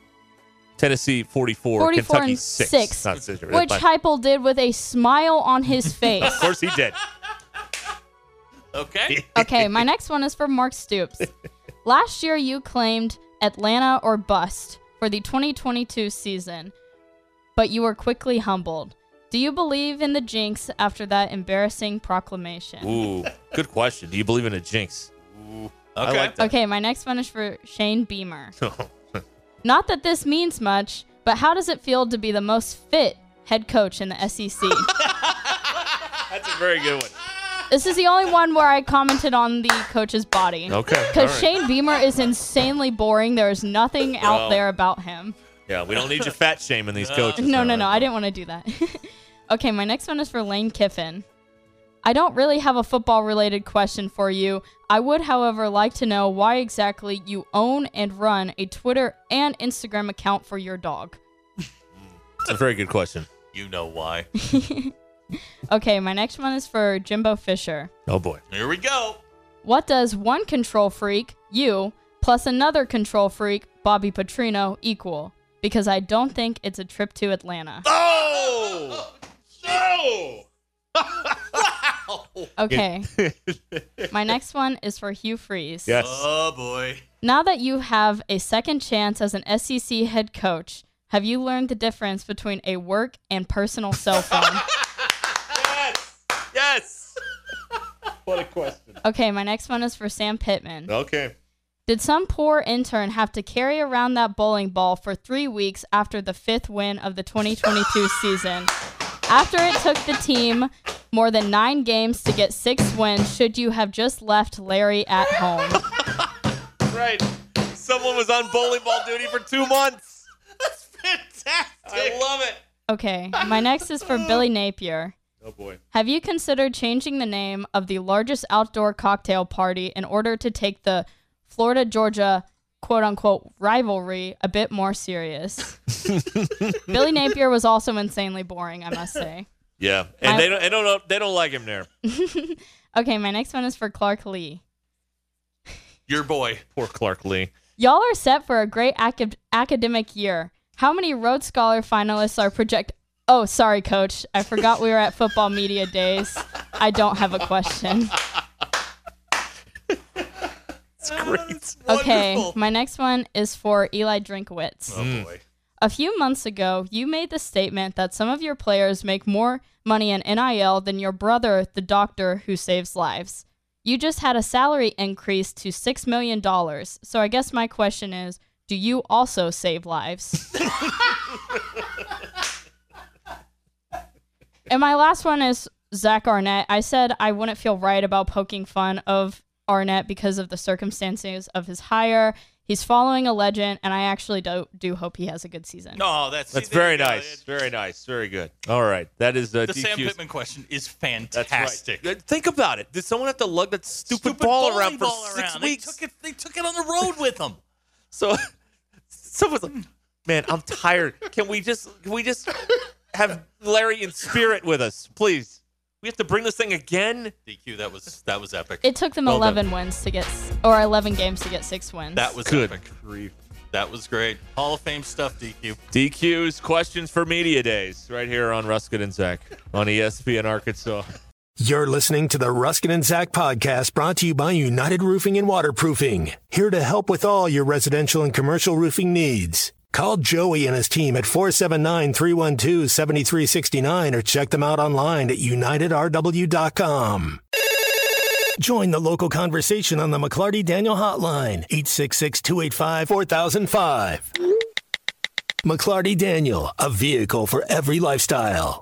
Tennessee 44, 44 Kentucky 6. six, Not six, which fine. Heupel did with a smile on his <laughs> face. Of course he did. <laughs> Okay. okay, my next one is for Mark Stoops. <laughs> Last year, you claimed Atlanta or bust for the 2022 season, but you were quickly humbled. Do you believe in the jinx after that embarrassing proclamation? Ooh, good question. Do you believe in a jinx? Ooh, I Okay. like that. Okay, my next one is for Shane Beamer. Not that this means much, but how does it feel to be the most fit head coach in the SEC? <laughs> That's a very good one. this is the only one where I commented on the coach's body. Okay. Because right. Shane Beamer is insanely boring. There is nothing out Well, there about him. Yeah, we don't need your fat shaming these <laughs> coaches. No, now, no, no. I didn't want to do that. <laughs> okay, my next one is for Lane Kiffin. I don't really have a football related question for you. I would, however, like to know why exactly you own and run a Twitter and Instagram account for your dog. It's a very good question. You know why. <laughs> Okay, my next one is for Jimbo Fisher. Oh boy. Here we go. What does one control freak, you, plus another control freak, Bobby Petrino, equal? Because I don't think it's a trip to Atlanta. Oh! oh! No! Okay. <laughs> My next one is for Hugh Freeze. Yes. Oh boy. Now that you have a second chance as an SEC head coach, have you learned the difference between a work and personal cell phone? <laughs> Yes. Yes. <laughs> what a question. okay, my next one is for Sam Pittman. Okay. Did some poor intern have to carry around that bowling ball for three weeks after the fifth win of the 2022 season? After it took the team more than nine games to get six wins, should you have just left Larry at home? <laughs> Right. Someone was on bowling ball duty for two months. That's fantastic. I love it. Okay, my next is for Billy <laughs> Napier. Oh boy. Have you considered changing the name of the largest outdoor cocktail party in order to take the Florida Georgia quote unquote rivalry a bit more serious? <laughs> Billy Napier was also insanely boring, I must say. Yeah, and I- they don't. They don't. They don't like him there. <laughs> Okay, my next one is for Clark Lea. Your boy. Poor Clark Lea. Y'all are set for a great acad- academic year. How many Rhodes Scholar finalists are project? Oh, sorry, Coach. I forgot we were at Football Media Days. I don't have a question. <laughs> It's oh, great. <laughs> Okay, my next one is for Eli Drinkwitz. Oh boy. A few months ago, you made the statement that some of your players make more money in NIL than your brother, the doctor who saves lives. You just had a salary increase to $6 million. So I guess my question is do you also save lives? <laughs> and my last one is Zach Arnett. I said I wouldn't feel right about poking fun of Arnett because of the circumstances of his hire. he's following a legend, and I actually do do hope he has a good season. No, that's That's see, there very you go. nice. Very nice. Very good. All right. That is uh, The Sam DQ's Pittman question is That's right. fantastic. Uh, Think about it. Did someone have to lug that stupid, Stupid ball around for volleyball six around. weeks? They took it. They took it on the road with them. <laughs> So someone's like, "Man, I'm tired. Can we just can we just have Larry in spirit with us, please? We have to bring this thing again." DQ, that was that was epic. It took them Well done. 11 wins to get, s- or 11 games to get six wins. That was Good epic. That was great. Hall of Fame stuff, DQ. DQ's questions for media days right here on Ruscin and Zach on ESPN Arkansas. You're listening to the Ruscin and Zach podcast brought to you by United Roofing and Waterproofing. Here to help with all your residential and commercial roofing needs. Call Joey and his team at 479 312 7369 or check them out online at unitedrw.com. Join the local conversation on the McLarty Daniel Hotline, 866 285 4005. McLarty Daniel, a vehicle for every lifestyle.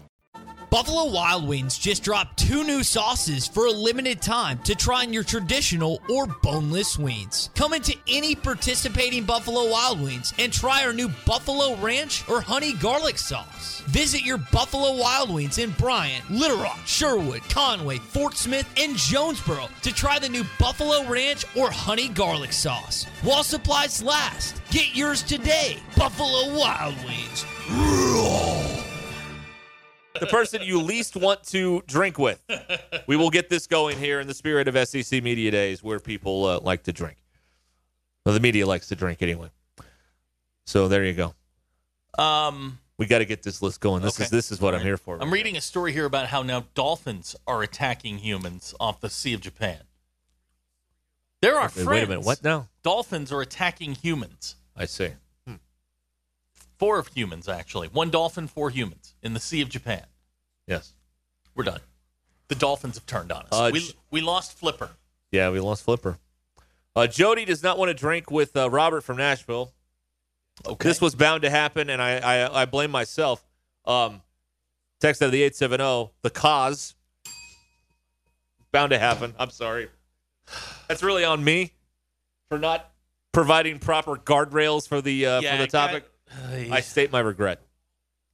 Buffalo Wild Wings just dropped two new sauces for a limited time to try on your traditional or boneless wings. Come into any participating Buffalo Wild Wings and try our new Buffalo Ranch or Honey Garlic Sauce. Visit your Buffalo Wild Wings in Bryant, Little Rock, Sherwood, Conway, Fort Smith, and Jonesboro to try the new Buffalo Ranch or Honey Garlic Sauce. While supplies last, get yours today. Buffalo Wild Wings. The person you least want to drink with. We will get this going here in the spirit of SEC Media Days, where people uh, like to drink. Well, the media likes to drink anyway. So there you go. Um, We got to get this list going. This Okay. is this is what I'm here for. I'm reading a story here about how now dolphins are attacking humans off the Sea of Japan. There are Wait, friends. wait a minute. What now? Dolphins are attacking humans. I see. Four of humans, actually. One dolphin, four humans in the Sea of Japan. Yes. We're done. The dolphins have turned on us. Uh, we, we lost Flipper. Yeah, we lost Flipper. Uh, Jody does not want to drink with uh, Robert from Nashville. Okay. This was bound to happen, and I I, I blame myself. Um, text out of the eight seven zero. The cause bound to happen. I'm sorry. That's really on me for not providing proper guardrails for the uh, Yeah, for the topic. I state my regret.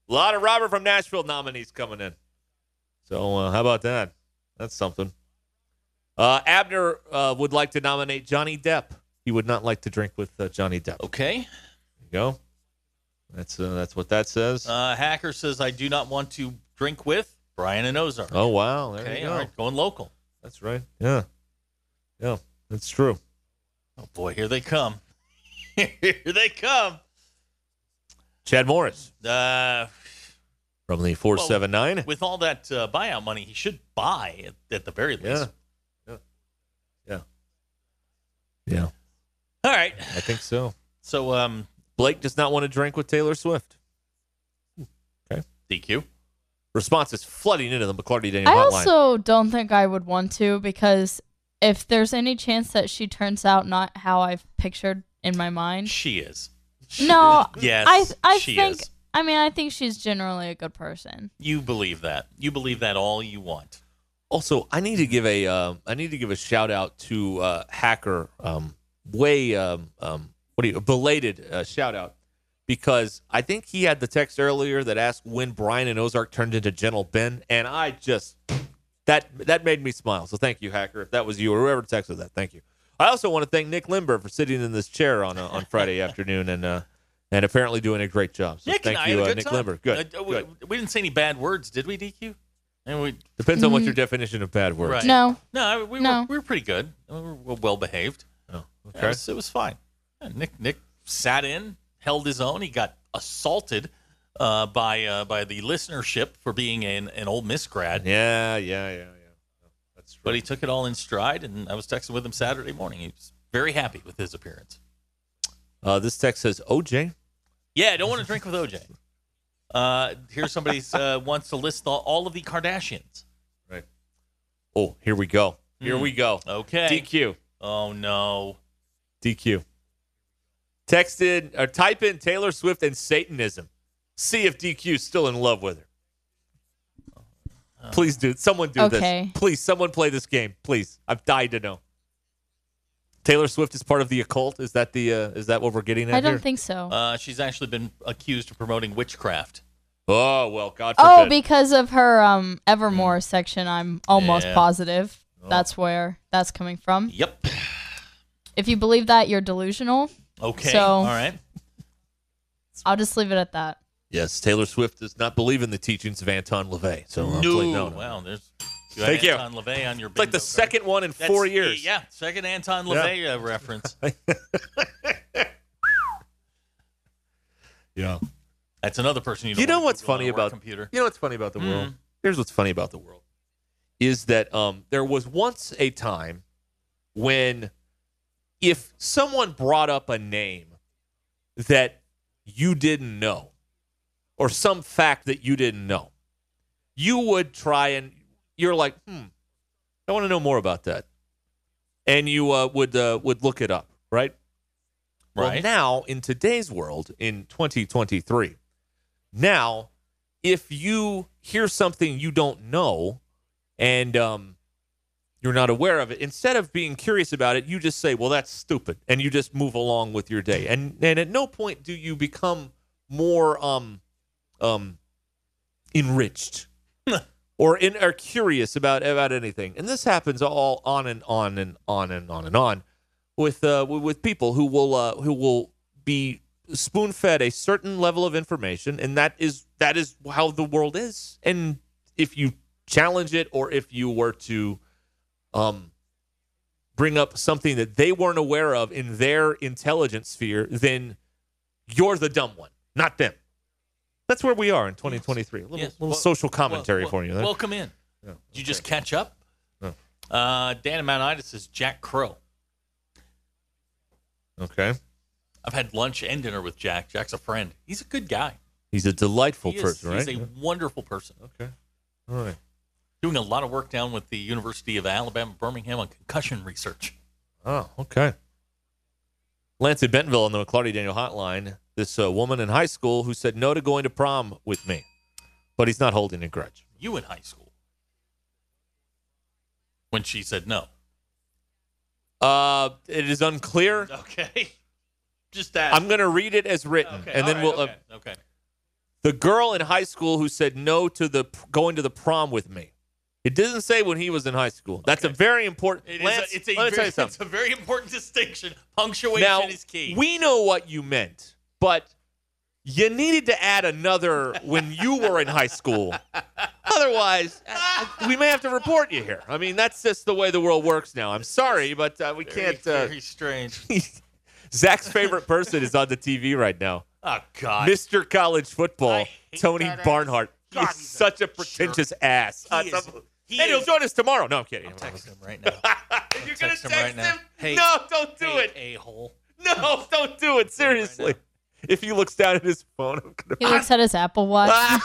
A lot of Robert from Nashville nominees coming in. So uh, how about that? That's something. Uh, Abner uh, would like to nominate Johnny Depp. He would not like to drink with uh, Johnny Depp. Okay. There you go. That's uh, that's what that says. Uh, Hacker says, I do not want to drink with Brian and Ozark. oh wow, there okay, you go. all right, going local. That's right. Yeah, yeah, that's true. Oh boy, here they come. <laughs> here they come. Chad Morris Uh, from the four seven nine. with all that uh, buyout money, he should buy at, at the very least. Yeah. Yeah. Yeah. All right. I think so. So, um, Blake does not want to drink with Taylor Swift. Okay. DQ. Responses flooding into the McLarty Daniel I hotline. also don't think I would want to because if there's any chance that she turns out not how I've pictured in my mind, She is. No, Yes, I I she think is. I mean I think she's generally a good person. You believe that. You believe that all you want. Also, I need to give a uh, I need to give a shout out to uh, Hacker. Um, way um, um, what do you belated uh, shout out because I think he had the text earlier that asked when Brian and Ozark turned into Gentle Ben, and I just that that made me smile. So thank you, Hacker. If that was you or whoever texted that, thank you. I also want to thank Nick Limber for sitting in this chair on uh, on Friday <laughs> afternoon and uh, and apparently doing a great job. So Nick thank and I you, had a uh, Nick time. Limber. Good. Uh, we, good. we didn't say any bad words, did we, DQ? And we, Depends on what your definition of bad words. Right. No. No, we, No. Were, we were pretty good. We were well behaved. Oh, It okay. was, it was fine. Yeah, Nick Nick sat in, held his own. He got assaulted uh, by uh, by the listenership for being an, an Ole Miss grad, Yeah, yeah, yeah, yeah. But he took it all in stride. And I was texting with him Saturday morning. He was very happy with his appearance. Uh, this text says OJ. Yeah, I don't want to drink with OJ. Uh, here's somebody uh, <laughs> wants to list all, all of the Kardashians. Right. Oh, here we go. Here Hmm. we go. Okay. DQ. Oh no. DQ. Texted or type in Taylor Swift and Satanism. See if DQ's still in love with her. Please do. Someone do Okay. this. Please, someone play this game. Please. I've died to know. Taylor Swift is part of the occult. Is that the? Uh, is that what we're getting at I don't here? think so. Uh, she's actually been accused of promoting witchcraft. Oh well, God forbid. Oh, because of her um Evermore section, I'm almost Yeah. positive that's where that's coming from. Yep. If you believe that, you're delusional. Okay. So All right. I'll just leave it at that. Yes, Taylor Swift does not believe in the teachings of Anton LaVey. So I'll no. play no. no. Wow. There's. Thank you. Anton LaVey on your. It's like the card. second one in That's four the- years. yeah, second Anton Yeah. LaVey uh, reference. <laughs> Yeah. That's another person you. Don't You know what's Google funny a work about computer? You know what's funny about the world? Mm. Here's what's funny about the world is that um, there was once a time when if someone brought up a name that you didn't know or some fact that you didn't know, you would try and you're like, hmm, I want to know more about that, and you uh, would uh, would look it up, right? Well, Right. now in today's world, in 2023, now if you hear something you don't know and um, you're not aware of it, instead of being curious about it, you just say, "Well, that's stupid," and you just move along with your day. And and at no point do you become more um um enriched <laughs> or in or curious about about anything. And this happens all on and on and on and on and on with uh with- with people who will uh who will be spoon fed a certain level of information and that is that is how the world is. And if you challenge it or if you were to um bring up something that they weren't aware of in their intelligence sphere, then you're the dumb one, not them. That's where we are in 2023. A little, Yes. little Wel- social commentary wel- for you. there. Welcome in. Yeah, Did you just catch up? No. Uh, Dan Ida says Jack Crow. Okay. I've had lunch and dinner with Jack. Jack's a friend. He's a good guy. He's a delightful He is- person, right? He's a wonderful person. Okay. All right. Doing a lot of work down with the University of Alabama, Birmingham on concussion research. Oh, okay. Lance in Bentonville on the McLarty Daniel hotline. This uh, woman in high school who said no to going to prom with me, but he's not holding a grudge. You in high school. When she said no. Uh, it is unclear. Okay. <laughs> Just that. I'm going to read it as written, Okay, and then right, we'll. okay, Uh, okay. the girl in high school who said no to the going to the prom with me. It doesn't say when he was in high school. That's a very important. It Lance, a, it's, a let me tell very, <laughs> you something. it's a very important distinction. Punctuation now is key. we know what you meant, but you needed to add another when you were in high school. Otherwise, we may have to report you here. I mean, that's just the way the world works now. I'm sorry, but uh, we very, can't. Uh, very strange. <laughs> Zach's favorite person is on the TV right now. Oh God. Mr. College Football, Tony. Barnhart. God, he's such a pretentious ass. He Uh, is- he and he'll join us tomorrow. No, I'm kidding. Text him right now. <laughs> You're gonna text text him right now. him? Hey, no, don't do hey, it. A hole. No, don't do it. Seriously. <laughs> If he looks down at his phone, I'm gonna. He looks at his Apple Watch. <laughs> I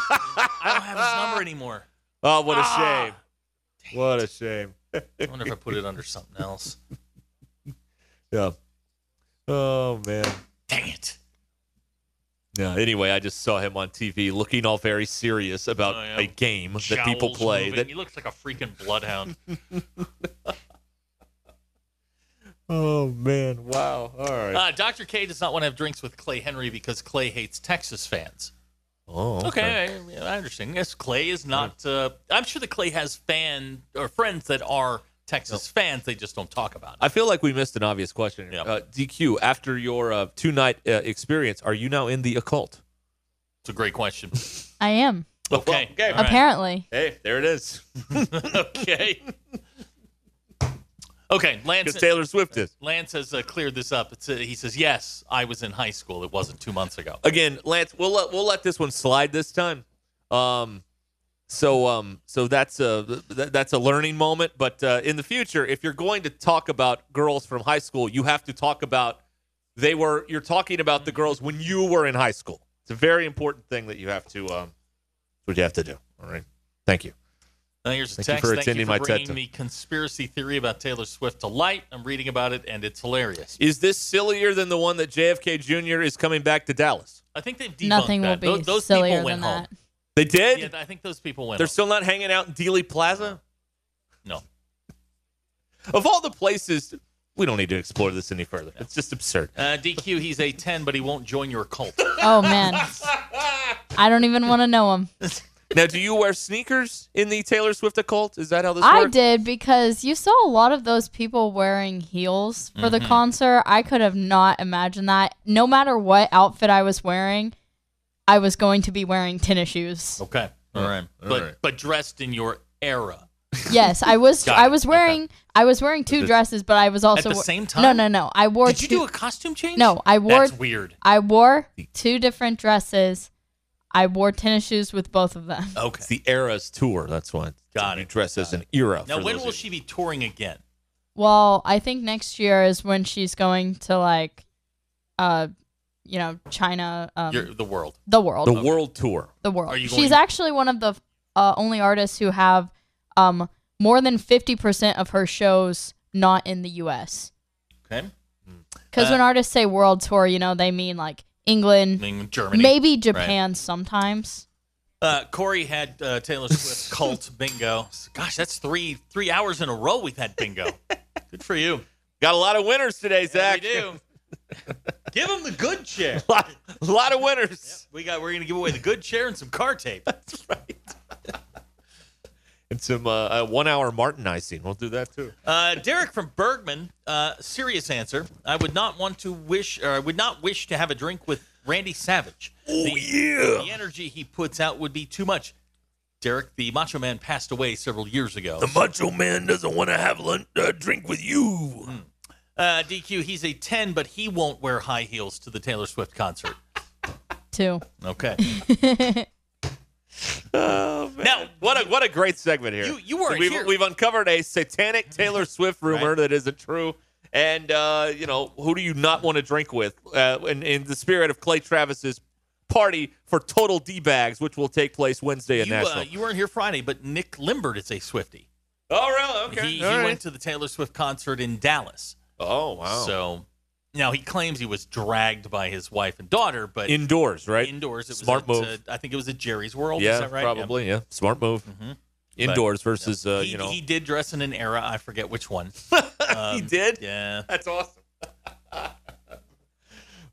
don't have his number anymore. <laughs> Oh, what a Ah. shame. What a shame. I wonder if I put it under something else. Yeah. Oh man. Dang it. Yeah. Anyway, I just saw him on TV looking all very serious about Oh, yeah. a game that people Jowls play. moving. That he looks like a freaking bloodhound. Oh man! Wow. All right. Uh, Dr. K does not want to have drinks with Clay Henry because Clay hates Texas fans. oh. Okay, I, I understand. Yes, Clay is not. Uh, I'm sure that Clay has fan or friends that are Texas fans. They just don't talk about it. I feel like we missed an obvious question. here. Yep. Uh, DQ, after your uh, two night uh, experience, are you now in the occult? It's a great question. I am. Okay. okay. all right. Apparently. Hey, there it is. <laughs> okay. <laughs> Okay, Lance. Because Taylor Swift is. Lance has uh, cleared this up. It's, uh, he says, "Yes, I was in high school. It wasn't two months ago." Again, Lance, we'll let we'll let this one slide this time. Um, so um, so that's a th- that's a learning moment. But uh, in the future, if you're going to talk about girls from high school, you have to talk about they were. You're talking about the girls when you were in high school. It's a very important thing that you have to. Um, what you have to do. All right. Thank you. Now here's a Thank you text. for Thank attending you for my TED bringing Talk. the conspiracy theory about Taylor Swift to light. I'm reading about it, and it's hilarious. Is this sillier than the one that JFK Jr. is coming back to Dallas? I think they've debunked Nothing will that. be those, those sillier people went than home. that. They did. Yeah, I think those people went home. They're home. still not hanging out in Dealey Plaza. No. Of all the places, we don't need to explore this any further. It's just absurd. Uh, DQ, he's a 10, but he won't join your cult. Oh man, <laughs> I don't even want to know him. <laughs> Now, do you wear sneakers in the Taylor Swift occult? Is that how this works? I works? did because you saw a lot of those people wearing heels for the Mhm. concert. I could have not imagined that. No matter what outfit I was wearing, I was going to be wearing tennis shoes. Okay. All right. All But right. but dressed in your era. Yes, I was. <laughs> I was wearing. I was wearing two dresses, but I was also at the we- same No, time? no, no. I wore. Did you two, do a costume change? No, I wore. That's weird. I wore two different dresses. I wore tennis shoes with both of them. Okay. It's the Eras tour. That's why. Got You it. dress as an era. Now, for when will of she be touring again? Well, I think next year is when she's going to like, uh, you know, China. Um, Your, the world. the world. The world tour. the world. Are you She's going- actually one of the uh, only artists who have um more than fifty percent of her shows not in the U.S. Okay. Because Uh, when artists say world tour, you know they mean like England, I mean, Germany. maybe Right. Japan sometimes. Uh, Corey had uh, Taylor Swift <laughs> cult bingo. Gosh, that's three three hours in a row we've had bingo. Good for you. Got a lot of winners today, Yeah, Zach. we do. Give them the good chair. a, <laughs> lot, a lot of winners. We got. We're gonna give away the good chair and some car tape. <laughs> And <laughs> some uh, uh, one hour Martinizing. We'll do that too. Uh, Derek from Bergman. Uh, serious answer. I would not want to wish, or I would not wish to have a drink with Randy Savage. Oh the, yeah. The energy he puts out would be too much. Derek, the Macho Man, passed away several years ago. The Macho Man doesn't want to have lunch, uh, drink with you. Uh, DQ, he's a 10, but he won't wear high heels to the Taylor Swift concert. Two. Okay. <laughs> <laughs> Oh, man. Now, what a what a great segment here. You- you weren't we've, here. We've uncovered a satanic Taylor Swift rumor Right. that isn't true. And uh, you know, who do you not want to drink with? Uh, in, in the spirit of Clay Travis's party for total D bags, which will take place Wednesday in You, Nashville. uh, you weren't here Friday, but Nick Limbert is a Swifty. oh, really? Okay. He, he right. went to the Taylor Swift concert in Dallas. oh, wow. So now he claims he was dragged by his wife and daughter, but indoors, right? indoors. It was Smart at, move. uh, I think it was at Jerry's World. yeah, is that right? probably. Yeah. smart move. Mhm. Indoors versus, uh, he, you know. he did dress in an era. I forget which one. <laughs> he Um, did. Yeah. That's awesome. <laughs>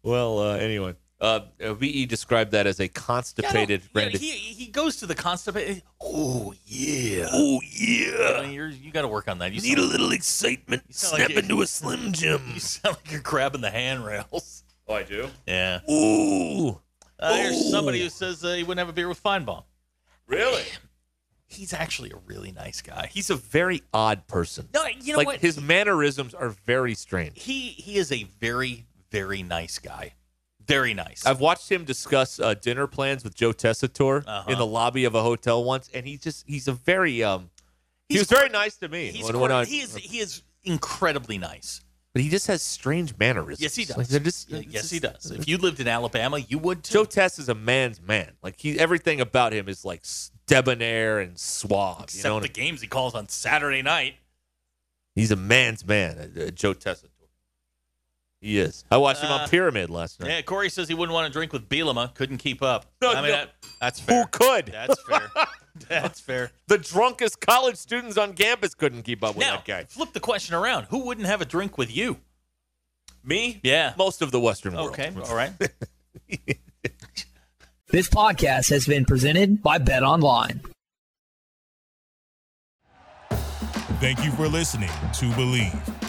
well, uh, anyway, uh, uh, VE described that as a constipated Yeah, Randy. he he goes to the constipated. Oh yeah. oh yeah, You're, you got to work on that. You need a sound, little excitement. sound like Snap you- into a <laughs> Slim Jim. you sound like you're grabbing the handrails. Oh, I do. Yeah. Ooh, Uh, there's Ooh. somebody who says uh, he wouldn't have a beer with Finebaum. really? <clears throat> He's actually a really nice guy. He's a very odd person. No, you know like what? his mannerisms are very strange. he he is a very very nice guy. Very nice. I've watched him discuss uh, dinner plans with Joe Tessitore Uh-huh. in the lobby of a hotel once, and he just he's a very um. he He's was very nice to me. He's when- when I- he is he is incredibly nice. but he just has strange mannerisms. Yes, he does. Like, they're just, yes, he does. If you lived in Alabama, you would too. Joe Tess is a man's man. Like he, everything about him is like debonair and suave. Except you know, the games he calls on Saturday night. he's a man's man. Uh, uh, Joe Tessitore. He is. I watched him Uh, on Pyramid last night. Yeah, Corey says he wouldn't want to drink with Bielema. Couldn't keep up. No, I mean, no. that, that's fair. Who could? That's fair. <laughs> That's fair. the drunkest college students on campus couldn't keep up with Now, that guy. flip the question around. Who wouldn't have a drink with you? Me? Yeah. Most of the Western world. Okay. All right. <laughs> This podcast has been presented by Bet Online. Thank you for listening to Bleav.